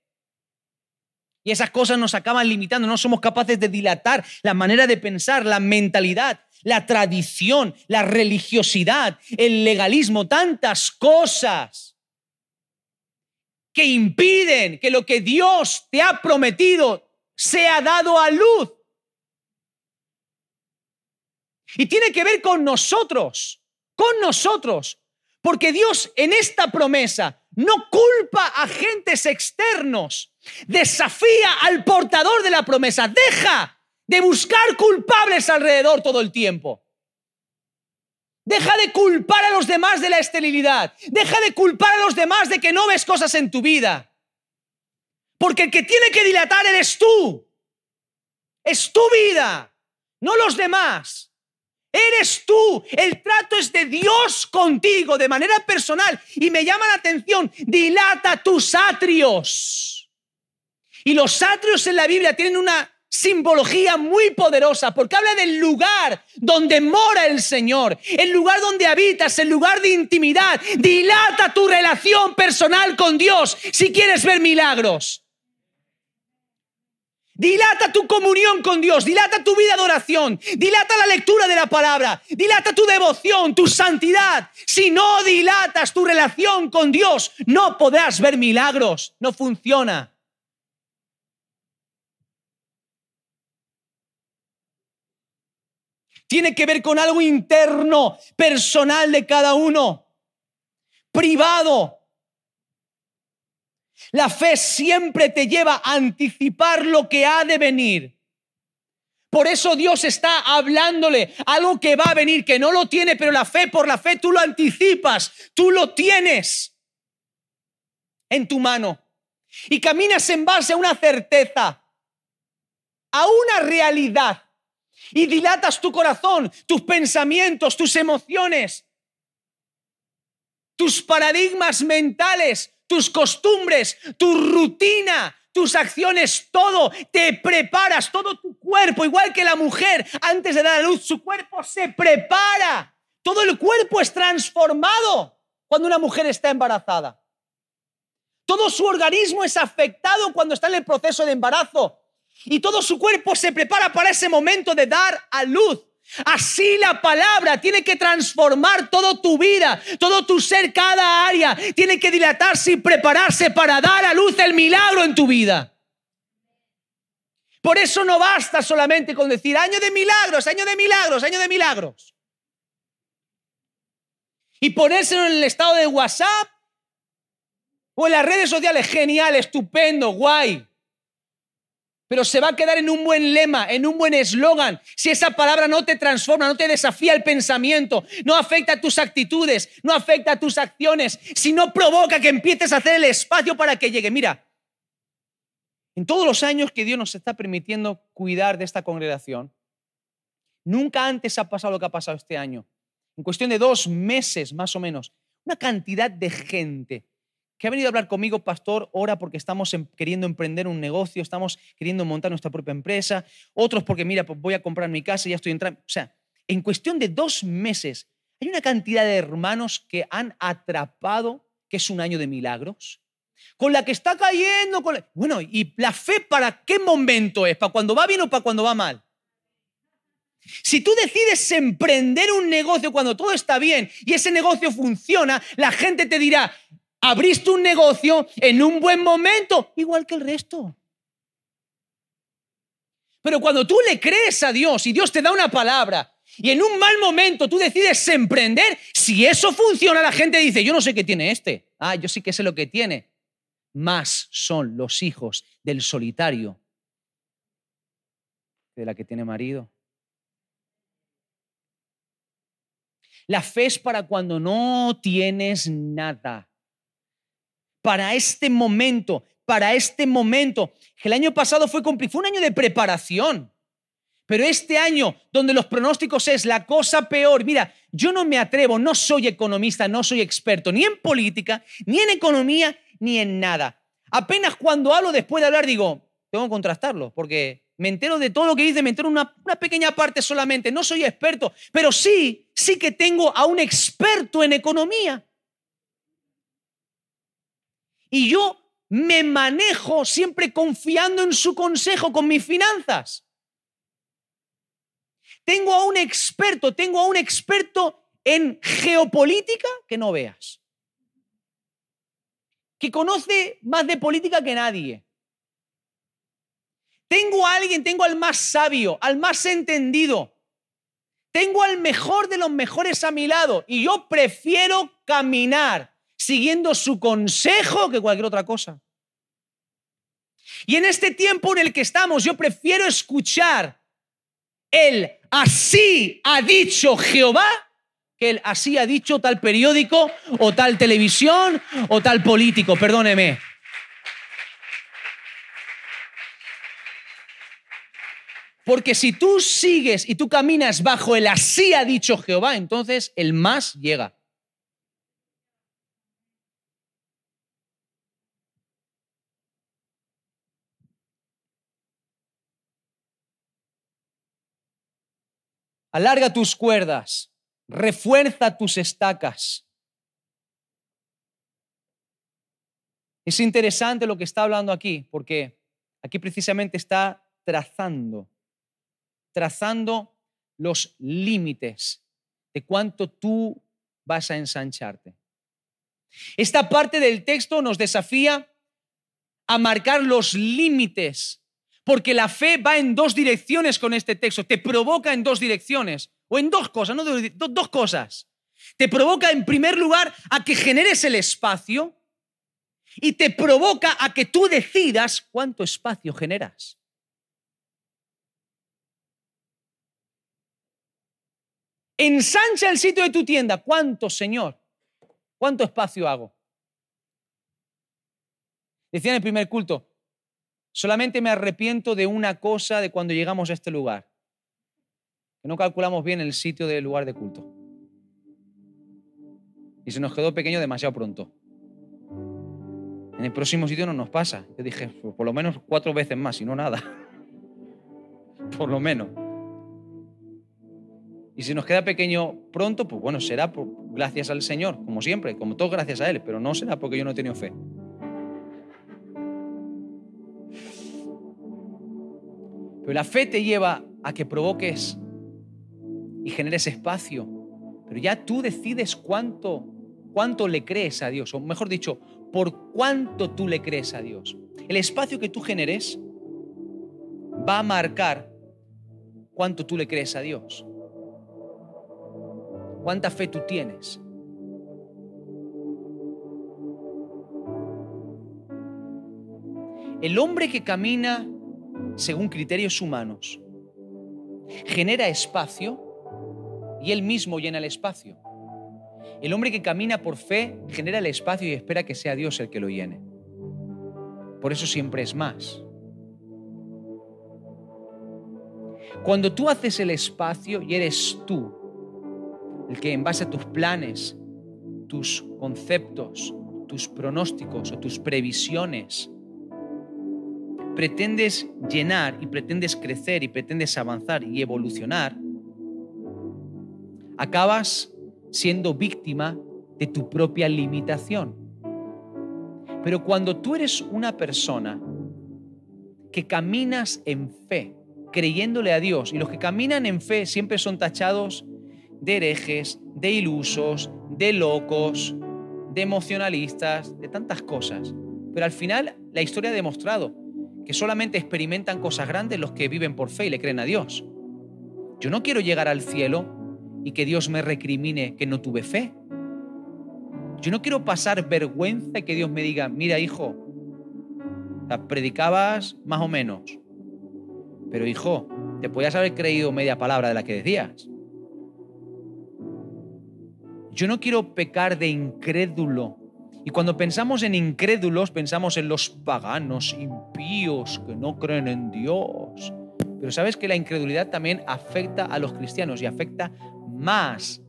Y esas cosas nos acaban limitando, no somos capaces de dilatar la manera de pensar, la mentalidad, la tradición, la religiosidad, el legalismo, tantas cosas que impiden que lo que Dios te ha prometido sea dado a luz. Y tiene que ver con nosotros, con nosotros, Porque Dios en esta promesa no culpa a agentes externos, desafía al portador de la promesa, deja de buscar culpables alrededor todo el tiempo. Deja de culpar a los demás de la esterilidad. Deja de culpar a los demás de que no ves cosas en tu vida. Porque el que tiene que dilatar eres tú. Es tu vida, no los demás. Eres tú. El trato es de Dios contigo de manera personal. Y me llama la atención, dilata tus atrios. Y los atrios en la Biblia tienen una simbología muy poderosa porque habla del lugar donde mora el Señor, el lugar donde habitas, el lugar de intimidad. Dilata tu relación personal con Dios si quieres ver milagros. Dilata tu comunión con Dios, dilata tu vida de oración, dilata la lectura de la palabra, dilata tu devoción, tu santidad. Si no dilatas tu relación con Dios, no podrás ver milagros, no funciona. Tiene que ver con algo interno, personal de cada uno, privado. La fe siempre te lleva a anticipar lo que ha de venir. Por eso Dios está hablándole algo que va a venir, que no lo tiene, pero la fe, por la fe tú lo anticipas, tú lo tienes en tu mano. Y caminas en base a una certeza, a una realidad y dilatas tu corazón, tus pensamientos, tus emociones, tus paradigmas mentales, tus costumbres, tu rutina, tus acciones, todo, te preparas, todo tu cuerpo, igual que la mujer antes de dar a luz, su cuerpo se prepara, todo el cuerpo es transformado cuando una mujer está embarazada. Todo su organismo es afectado cuando está en el proceso de embarazo y todo su cuerpo se prepara para ese momento de dar a luz. Así la palabra tiene que transformar toda tu vida, todo tu ser, cada área. Tiene que dilatarse y prepararse para dar a luz el milagro en tu vida. Por eso no basta solamente con decir año de milagros, año de milagros, año de milagros. Y ponérselo en el estado de WhatsApp o en las redes sociales. Genial, estupendo, guay pero se va a quedar en un buen lema, en un buen eslogan. Si esa palabra no te transforma, no te desafía el pensamiento, no afecta a tus actitudes, no afecta a tus acciones, si no provoca que empieces a hacer el espacio para que llegue. Mira, en todos los años que Dios nos está permitiendo cuidar de esta congregación, nunca antes ha pasado lo que ha pasado este año. En cuestión de dos meses más o menos, una cantidad de gente que ha venido a hablar conmigo, pastor, ora porque estamos em, queriendo emprender un negocio, estamos queriendo montar nuestra propia empresa, otros porque, mira, pues voy a comprar mi casa y ya estoy entrando. O sea, en cuestión de dos meses, hay una cantidad de hermanos que han atrapado que es un año de milagros, con la que está cayendo, con bueno, ¿y la fe para qué momento es? ¿Para cuando va bien o para cuando va mal? Si tú decides emprender un negocio cuando todo está bien y ese negocio funciona, la gente te dirá, Abriste un negocio en un buen momento, igual que el resto. Pero cuando tú le crees a Dios y Dios te da una palabra y en un mal momento tú decides emprender, si eso funciona, la gente dice, yo no sé qué tiene este. Ah, yo sí que sé lo que tiene. Más son los hijos del solitario que de la que tiene marido. La fe es para cuando no tienes nada para este momento, para este momento. El año pasado fue, fue un año de preparación. Pero este año, donde los pronósticos es la cosa peor, mira, yo no me atrevo, no soy economista, no soy experto, ni en política, ni en economía, ni en nada. Apenas cuando hablo después de hablar digo, tengo que contrastarlo, porque me entero de todo lo que dice, me entero una, una pequeña parte solamente, no soy experto, pero sí, sí que tengo a un experto en economía. Y yo me manejo siempre confiando en su consejo con mis finanzas. Tengo a un experto, tengo a un experto en geopolítica que no veas. Que conoce más de política que nadie. Tengo a alguien, tengo al más sabio, al más entendido. Tengo al mejor de los mejores a mi lado y yo prefiero caminar siguiendo su consejo que cualquier otra cosa. Y en este tiempo en el que estamos, yo prefiero escuchar el así ha dicho Jehová que el así ha dicho tal periódico o tal televisión o tal político, perdóneme. Porque si tú sigues y tú caminas bajo el así ha dicho Jehová, entonces el más llega. Alarga tus cuerdas, refuerza tus estacas. Es interesante lo que está hablando aquí, porque aquí precisamente está trazando, trazando los límites de cuánto tú vas a ensancharte. Esta parte del texto nos desafía a marcar los límites porque la fe va en dos direcciones con este texto, te provoca en dos direcciones, o en dos cosas, no dos cosas. Te provoca en primer lugar a que generes el espacio y te provoca a que tú decidas cuánto espacio generas. Ensancha el sitio de tu tienda. ¿Cuánto, Señor? ¿Cuánto espacio hago? Decía en el primer culto, Solamente me arrepiento de una cosa de cuando llegamos a este lugar, que no calculamos bien el sitio del lugar de culto. Y se nos quedó pequeño demasiado pronto. En el próximo sitio no nos pasa. Yo dije, pues por lo menos cuatro veces más, y no nada. por lo menos. Y si nos queda pequeño pronto, pues bueno, será gracias al Señor, como siempre, como todo gracias a Él, pero no será porque yo no he tenido fe. Pero la fe te lleva a que provoques y generes espacio. Pero ya tú decides cuánto, cuánto le crees a Dios, o mejor dicho, por cuánto tú le crees a Dios. El espacio que tú generes va a marcar cuánto tú le crees a Dios. Cuánta fe tú tienes. El hombre que camina según criterios humanos, genera espacio y él mismo llena el espacio. El hombre que camina por fe genera el espacio y espera que sea Dios el que lo llene. Por eso siempre es más. Cuando tú haces el espacio y eres tú el que en base a tus planes, tus conceptos, tus pronósticos o tus previsiones pretendes llenar y pretendes crecer y pretendes avanzar y evolucionar, acabas siendo víctima de tu propia limitación. Pero cuando tú eres una persona que caminas en fe, creyéndole a Dios, y los que caminan en fe siempre son tachados de herejes, de ilusos, de locos, de emocionalistas, de tantas cosas. Pero al final la historia ha demostrado que solamente experimentan cosas grandes los que viven por fe y le creen a Dios. Yo no quiero llegar al cielo y que Dios me recrimine que no tuve fe. Yo no quiero pasar vergüenza y que Dios me diga, mira hijo, predicabas más o menos, pero hijo, te podías haber creído media palabra de la que decías. Yo no quiero pecar de incrédulo y cuando pensamos en incrédulos, pensamos en los paganos, impíos, que no creen en Dios. Pero sabes que la incredulidad también afecta a los cristianos y afecta más.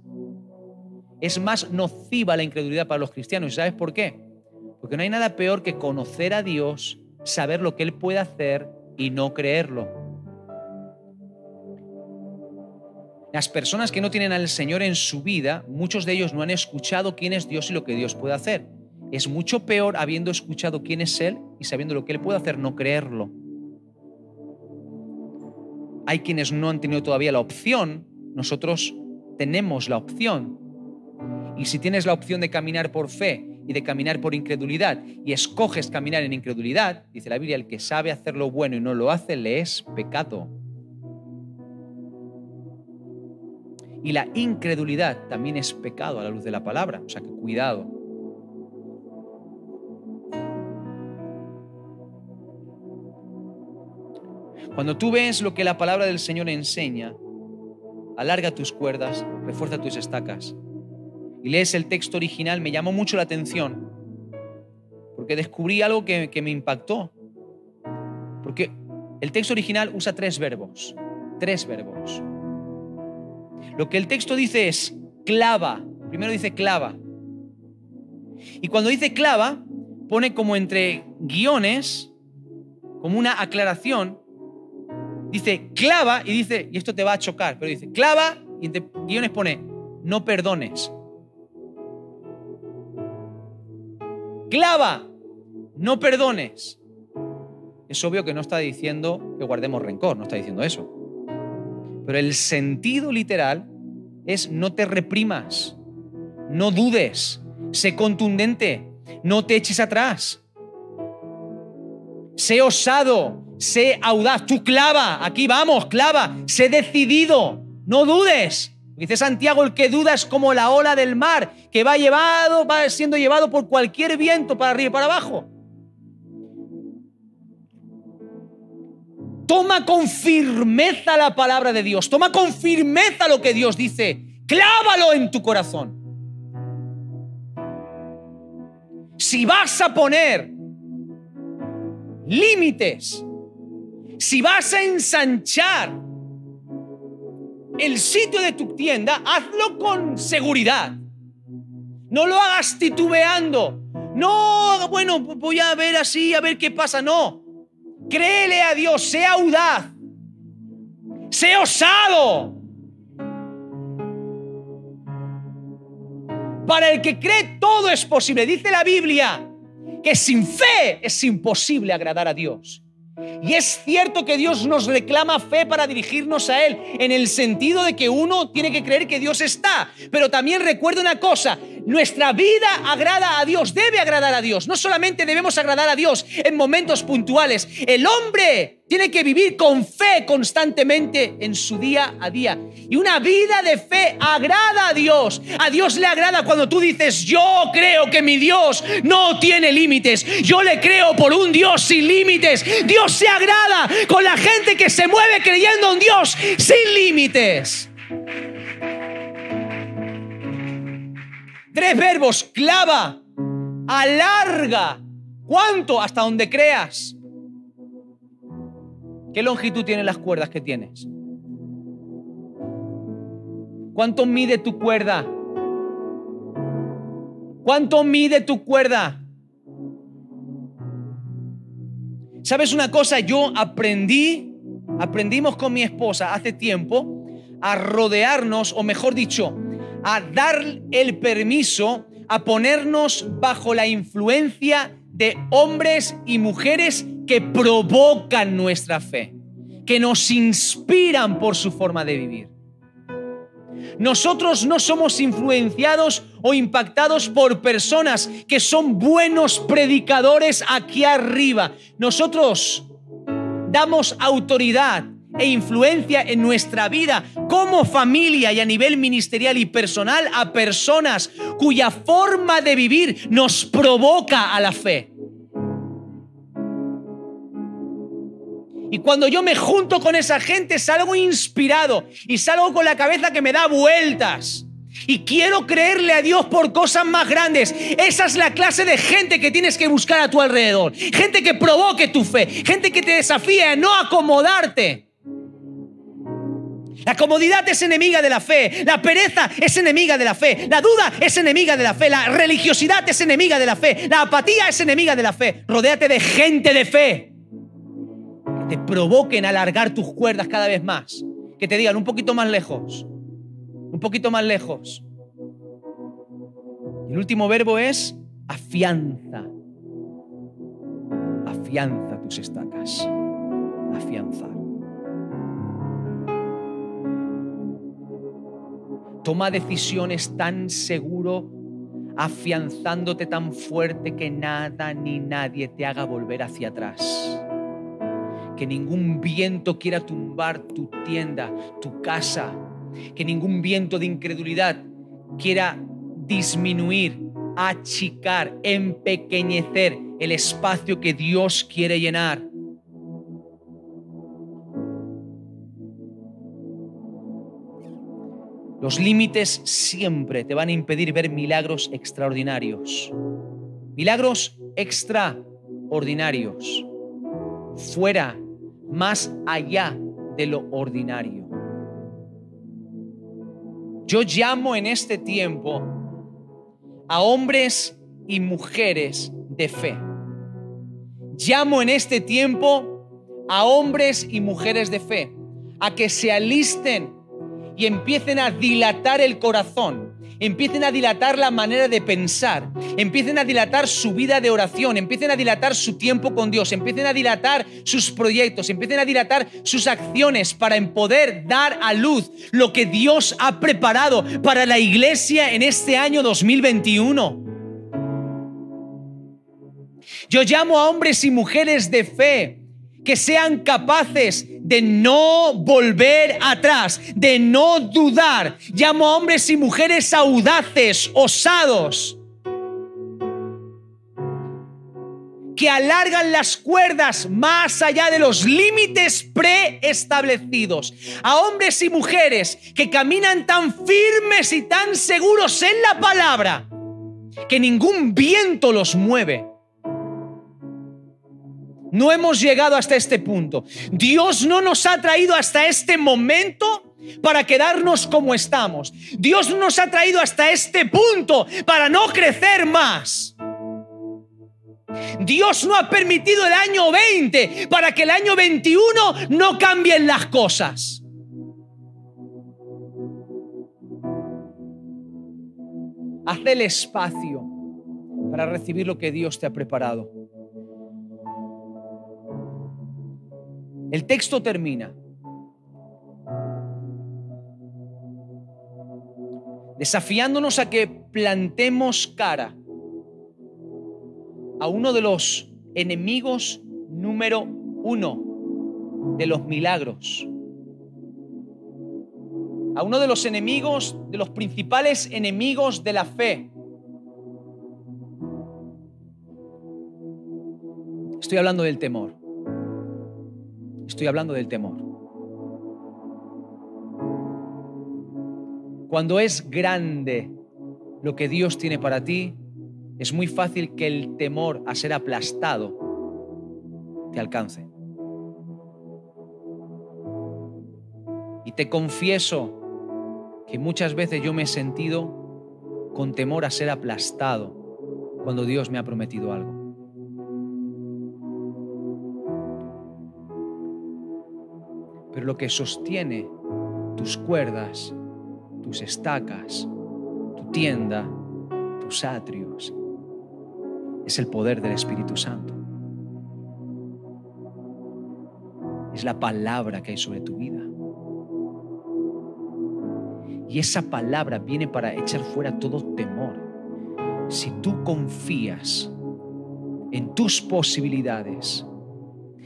Es más nociva la incredulidad para los cristianos. ¿Y sabes por qué? Porque no hay nada peor que conocer a Dios, saber lo que Él puede hacer y no creerlo. Las personas que no tienen al Señor en su vida, muchos de ellos no han escuchado quién es Dios y lo que Dios puede hacer. Es mucho peor habiendo escuchado quién es Él y sabiendo lo que Él puede hacer, no creerlo. Hay quienes no han tenido todavía la opción, nosotros tenemos la opción. Y si tienes la opción de caminar por fe y de caminar por incredulidad y escoges caminar en incredulidad, dice la Biblia, el que sabe hacer lo bueno y no lo hace, le es pecado. Y la incredulidad también es pecado a la luz de la palabra. O sea que cuidado. Cuando tú ves lo que la palabra del Señor enseña, alarga tus cuerdas, refuerza tus estacas. Y lees el texto original, me llamó mucho la atención, porque descubrí algo que, que me impactó. Porque el texto original usa tres verbos, tres verbos. Lo que el texto dice es clava. Primero dice clava. Y cuando dice clava, pone como entre guiones, como una aclaración. Dice clava y dice, y esto te va a chocar, pero dice clava y entre guiones pone no perdones. Clava, no perdones. Es obvio que no está diciendo que guardemos rencor, no está diciendo eso. Pero el sentido literal es no te reprimas, no dudes, sé contundente, no te eches atrás. Sé osado, sé audaz, tú clava, aquí vamos, clava, sé decidido, no dudes. Dice Santiago, el que duda es como la ola del mar, que va llevado, va siendo llevado por cualquier viento para arriba y para abajo. Toma con firmeza la palabra de Dios. Toma con firmeza lo que Dios dice. Clávalo en tu corazón. Si vas a poner límites, si vas a ensanchar el sitio de tu tienda, hazlo con seguridad. No lo hagas titubeando. No, bueno, voy a ver así, a ver qué pasa. No, Créele a Dios, sea audaz, sea osado. Para el que cree todo es posible. Dice la Biblia que sin fe es imposible agradar a Dios. Y es cierto que Dios nos reclama fe para dirigirnos a Él, en el sentido de que uno tiene que creer que Dios está. Pero también recuerda una cosa, nuestra vida agrada a Dios, debe agradar a Dios. No solamente debemos agradar a Dios en momentos puntuales, el hombre tiene que vivir con fe constantemente en su día a día. Y una vida de fe agrada a Dios. A Dios le agrada cuando tú dices, yo creo que mi Dios no tiene límites. Yo le creo por un Dios sin límites. Dios se agrada con la gente que se mueve creyendo en Dios sin límites. Tres verbos, clava, alarga. ¿Cuánto? Hasta donde creas. ¿Qué longitud tienen las cuerdas que tienes? ¿Cuánto mide tu cuerda? ¿Cuánto mide tu cuerda? ¿Sabes una cosa? Yo aprendí, aprendimos con mi esposa hace tiempo a rodearnos, o mejor dicho, a dar el permiso a ponernos bajo la influencia de hombres y mujeres que provocan nuestra fe, que nos inspiran por su forma de vivir. Nosotros no somos influenciados o impactados por personas que son buenos predicadores aquí arriba. Nosotros damos autoridad e influencia en nuestra vida como familia y a nivel ministerial y personal a personas cuya forma de vivir nos provoca a la fe. Y cuando yo me junto con esa gente salgo inspirado y salgo con la cabeza que me da vueltas. Y quiero creerle a Dios por cosas más grandes. Esa es la clase de gente que tienes que buscar a tu alrededor. Gente que provoque tu fe. Gente que te desafíe a no acomodarte. La comodidad es enemiga de la fe, la pereza es enemiga de la fe, la duda es enemiga de la fe, la religiosidad es enemiga de la fe, la apatía es enemiga de la fe. Rodéate de gente de fe que te provoquen a alargar tus cuerdas cada vez más, que te digan un poquito más lejos, un poquito más lejos. Y el último verbo es afianza. Afianza tus estacas. Afianzar. Toma decisiones tan seguro, afianzándote tan fuerte que nada ni nadie te haga volver hacia atrás. Que ningún viento quiera tumbar tu tienda, tu casa, Que ningún viento de incredulidad quiera disminuir, achicar, empequeñecer el espacio que Dios quiere llenar. Los límites siempre te van a impedir ver milagros extraordinarios. Milagros extraordinarios. Fuera, más allá de lo ordinario. Yo llamo en este tiempo a hombres y mujeres de fe. Llamo en este tiempo a hombres y mujeres de fe a que se alisten y empiecen a dilatar el corazón, empiecen a dilatar la manera de pensar, empiecen a dilatar su vida de oración, empiecen a dilatar su tiempo con Dios, empiecen a dilatar sus proyectos, empiecen a dilatar sus acciones para poder dar a luz lo que Dios ha preparado para la iglesia en este año 2021. Yo llamo a hombres y mujeres de fe que sean capaces de no volver atrás, de no dudar. Llamo a hombres y mujeres audaces, osados, que alargan las cuerdas más allá de los límites preestablecidos. A hombres y mujeres que caminan tan firmes y tan seguros en la palabra que ningún viento los mueve no hemos llegado hasta este punto. Dios no nos ha traído hasta este momento para quedarnos como estamos. Dios nos ha traído hasta este punto para no crecer más. Dios no ha permitido el año 20 para que el año 21 no cambien las cosas. Haz el espacio para recibir lo que Dios te ha preparado. El texto termina. Desafiándonos a que plantemos cara a uno de los enemigos número uno de los milagros. A uno de los enemigos, de los principales enemigos de la fe. Estoy hablando del temor. Estoy hablando del temor. Cuando es grande lo que Dios tiene para ti, es muy fácil que el temor a ser aplastado te alcance. Y te confieso que muchas veces yo me he sentido con temor a ser aplastado cuando Dios me ha prometido algo. Pero lo que sostiene tus cuerdas, tus estacas, tu tienda, tus atrios, es el poder del Espíritu Santo. Es la palabra que hay sobre tu vida. Y esa palabra viene para echar fuera todo temor. Si tú confías en tus posibilidades,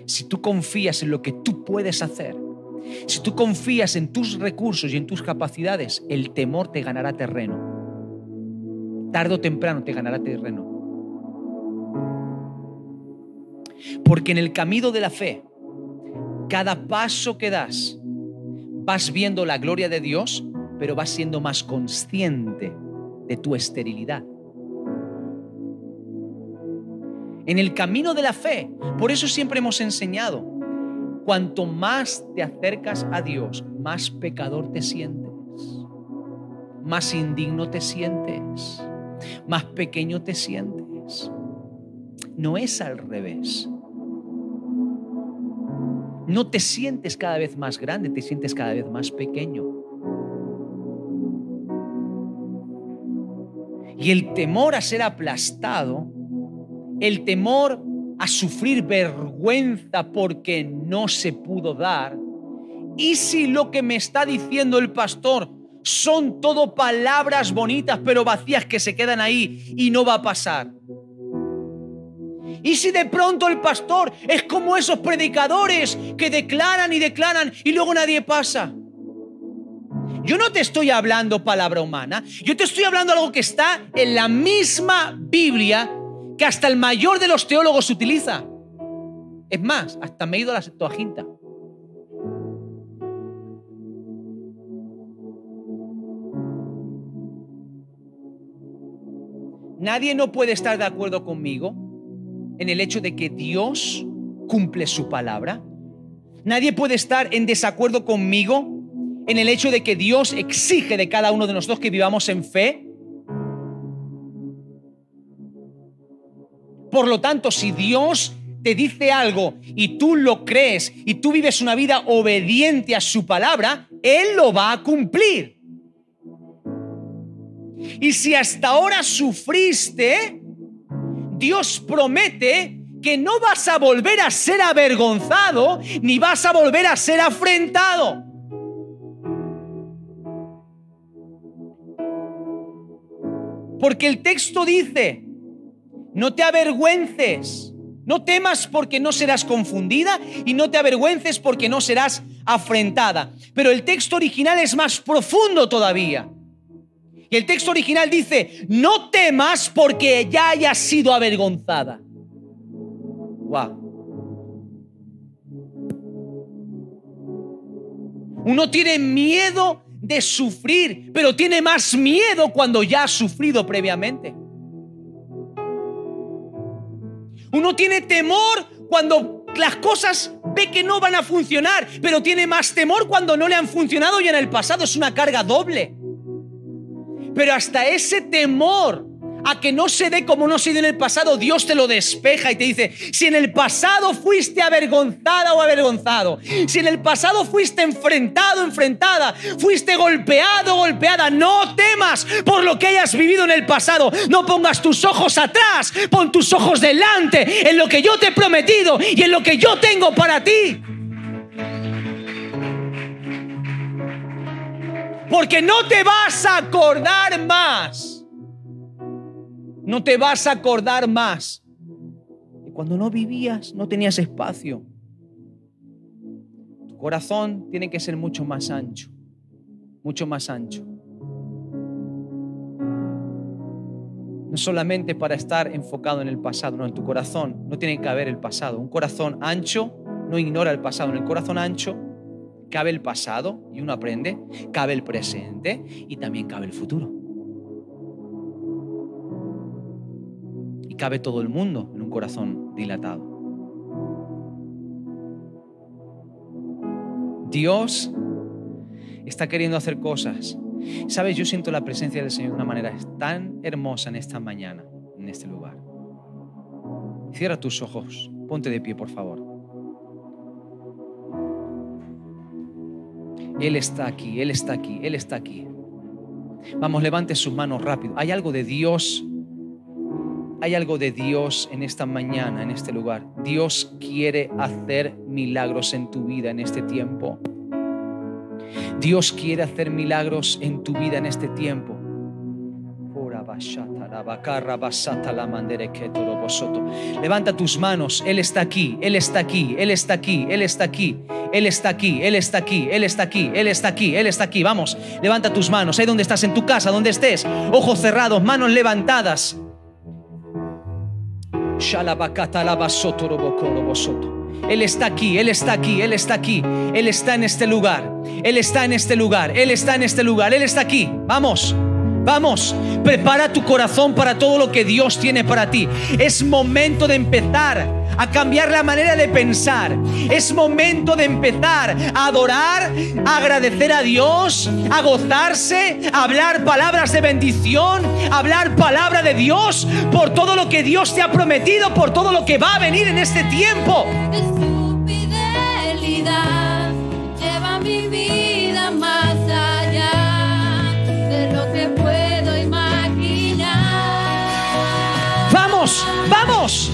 si tú confías en lo que tú puedes hacer, si tú confías en tus recursos y en tus capacidades, el temor te ganará terreno. Tardo o temprano te ganará terreno. Porque en el camino de la fe, cada paso que das, vas viendo la gloria de Dios, pero vas siendo más consciente de tu esterilidad. En el camino de la fe, por eso siempre hemos enseñado, Cuanto más te acercas a Dios, más pecador te sientes, más indigno te sientes, más pequeño te sientes. No es al revés. No te sientes cada vez más grande, te sientes cada vez más pequeño. Y el temor a ser aplastado, el temor a sufrir vergüenza porque no se pudo dar? ¿Y si lo que me está diciendo el pastor son todo palabras bonitas pero vacías que se quedan ahí y no va a pasar? ¿Y si de pronto el pastor es como esos predicadores que declaran y declaran y luego nadie pasa? Yo no te estoy hablando palabra humana, yo te estoy hablando algo que está en la misma Biblia que hasta el mayor de los teólogos utiliza. Es más, hasta me he ido a la Septuaginta. Nadie no puede estar de acuerdo conmigo en el hecho de que Dios cumple su palabra. Nadie puede estar en desacuerdo conmigo en el hecho de que Dios exige de cada uno de nosotros que vivamos en fe. Por lo tanto, si Dios te dice algo y tú lo crees y tú vives una vida obediente a su palabra, Él lo va a cumplir. Y si hasta ahora sufriste, Dios promete que no vas a volver a ser avergonzado ni vas a volver a ser afrentado. Porque el texto dice, no te avergüences, no temas porque no serás confundida y no te avergüences porque no serás afrentada. Pero el texto original es más profundo todavía. Y el texto original dice, no temas porque ya hayas sido avergonzada. Wow. Uno tiene miedo de sufrir, pero tiene más miedo cuando ya ha sufrido previamente. Uno tiene temor cuando las cosas ve que no van a funcionar, pero tiene más temor cuando no le han funcionado y en el pasado es una carga doble. Pero hasta ese temor a que no se dé como no se dio en el pasado, Dios te lo despeja y te dice, si en el pasado fuiste avergonzada o avergonzado, si en el pasado fuiste enfrentado, enfrentada, fuiste golpeado, golpeada, no temas por lo que hayas vivido en el pasado, no pongas tus ojos atrás, pon tus ojos delante en lo que yo te he prometido y en lo que yo tengo para ti. Porque no te vas a acordar más. No te vas a acordar más. Y cuando no vivías, no tenías espacio. Tu corazón tiene que ser mucho más ancho. Mucho más ancho. No solamente para estar enfocado en el pasado, no, en tu corazón no tiene que haber el pasado. Un corazón ancho no ignora el pasado. En el corazón ancho Cabe el pasado y uno aprende, cabe el presente y también cabe el futuro. Cabe todo el mundo en un corazón dilatado. Dios está queriendo hacer cosas. Sabes, yo siento la presencia del Señor de una manera tan hermosa en esta mañana, en este lugar. Cierra tus ojos, ponte de pie, por favor. Él está aquí, Él está aquí, Él está aquí. Vamos, levante sus manos rápido. Hay algo de Dios. Hay algo de Dios en esta mañana, en este lugar. Dios quiere hacer milagros en tu vida en este tiempo. Dios quiere hacer milagros en tu vida en este tiempo. Levanta tus manos, Él está aquí, Él está aquí, Él está aquí, Él está aquí, Él está aquí, Él está aquí, Él está aquí, Él está aquí, Él está aquí. Vamos, levanta tus manos, ahí donde estás, en tu casa, donde estés, ojos cerrados, manos levantadas. Él está aquí, Él está aquí, Él está aquí, Él está en este lugar, Él está en este lugar, Él está en este lugar, Él está aquí. Vamos. Vamos, prepara tu corazón para todo lo que Dios tiene para ti. Es momento de empezar a cambiar la manera de pensar. Es momento de empezar a adorar, a agradecer a Dios, a gozarse, a hablar palabras de bendición, a hablar palabra de Dios por todo lo que Dios te ha prometido, por todo lo que va a venir en este tiempo. Vamos.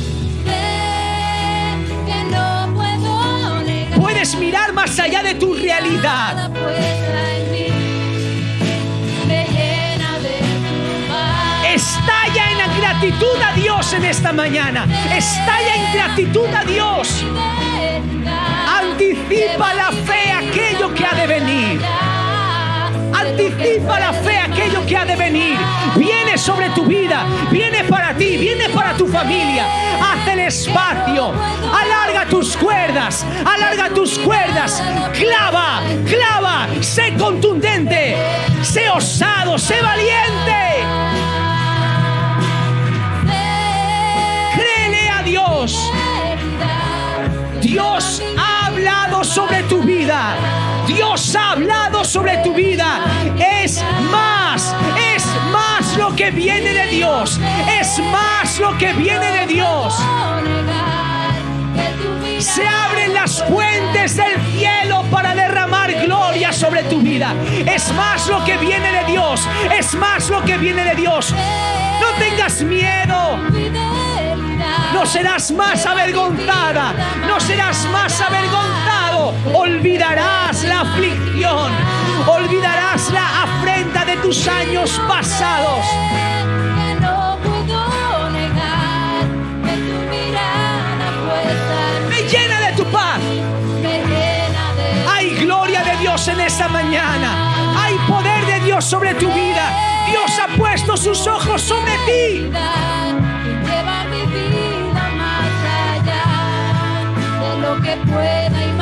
Puedes mirar más allá de tu realidad. Estalla en gratitud a Dios en esta mañana. Estalla en gratitud a Dios. Anticipa la fe aquello que ha de venir Anticipa la fe aquello que ha de venir. Viene sobre tu vida, viene para ti, viene para tu familia. Haz el espacio, alarga tus cuerdas, alarga tus cuerdas. Clava, clava, sé contundente, sé osado, sé valiente. Créele a Dios. Dios ha hablado sobre tu vida. Dios ha hablado sobre tu vida. Es más, es más lo que viene de Dios. Es más lo que viene de Dios. Se abren las fuentes del cielo para derramar gloria sobre tu vida. Es más lo que viene de Dios. Es más lo que viene de Dios. No tengas miedo. No serás más avergonzada. No serás más Olvidarás la aflicción. Olvidarás la afrenta de tus años pasados. Me llena de tu paz. Hay gloria de Dios en esta mañana. Hay poder de Dios sobre tu vida. Dios ha puesto sus ojos sobre ti. Lleva mi vida más allá de lo que pueda.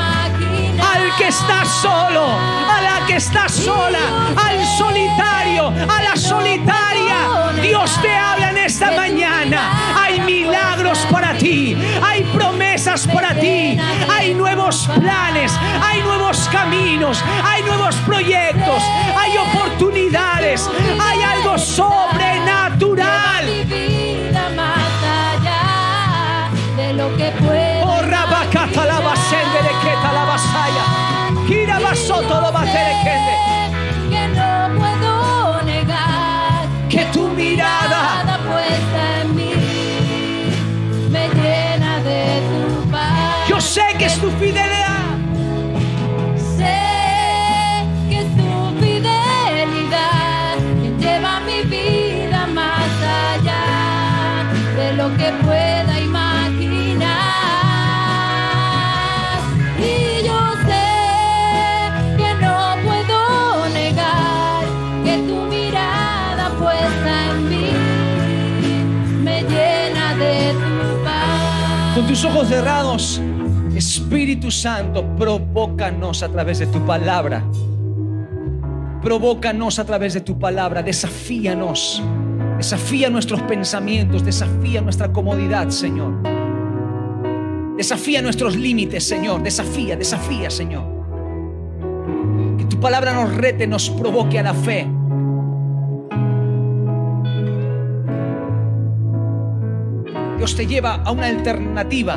Al que está solo, a la que está sola, al solitario, a la solitaria. Dios te habla en esta mañana. Hay milagros para ti, hay promesas para ti, hay nuevos planes, hay nuevos caminos, hay nuevos proyectos, hay oportunidades, hay algo sobrenatural. De lo que pueda Gira basoto lo batere kende. que no puedo negar Que tu mirada Nada puesta en mí me llena de tu paz. Yo sé que es tu fidelidad. Sé que es ojos cerrados, Espíritu Santo, provócanos a través de tu palabra. Provócanos a través de tu palabra, desafíanos. Desafía nuestros pensamientos, desafía nuestra comodidad, Señor. Desafía nuestros límites, Señor. Desafía, desafía, Señor. Que tu palabra nos rete, nos provoque a la fe. Te lleva a una alternativa,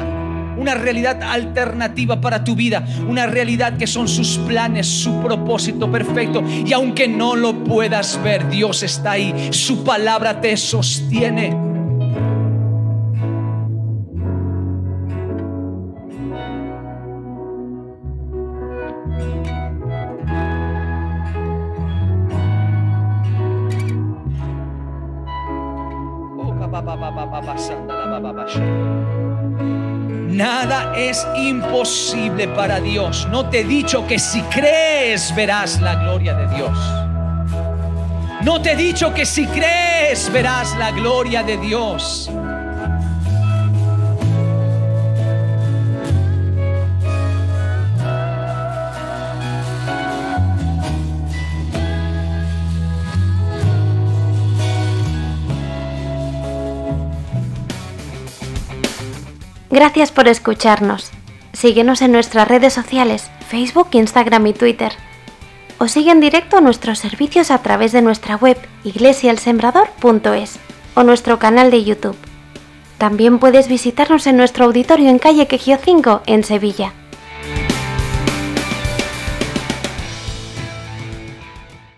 una realidad alternativa para tu vida, una realidad que son sus planes, su propósito perfecto. Y aunque no lo puedas ver, Dios está ahí, su palabra te sostiene. Imposible para Dios. No te he dicho que si crees verás la gloria de Dios. No te he dicho que si crees verás la gloria de Dios. Gracias por escucharnos. Síguenos en nuestras redes sociales, Facebook, Instagram y Twitter. O sigue en directo nuestros servicios a través de nuestra web iglesialsembrador.es o nuestro canal de YouTube. También puedes visitarnos en nuestro auditorio en calle Quejío 5 en Sevilla.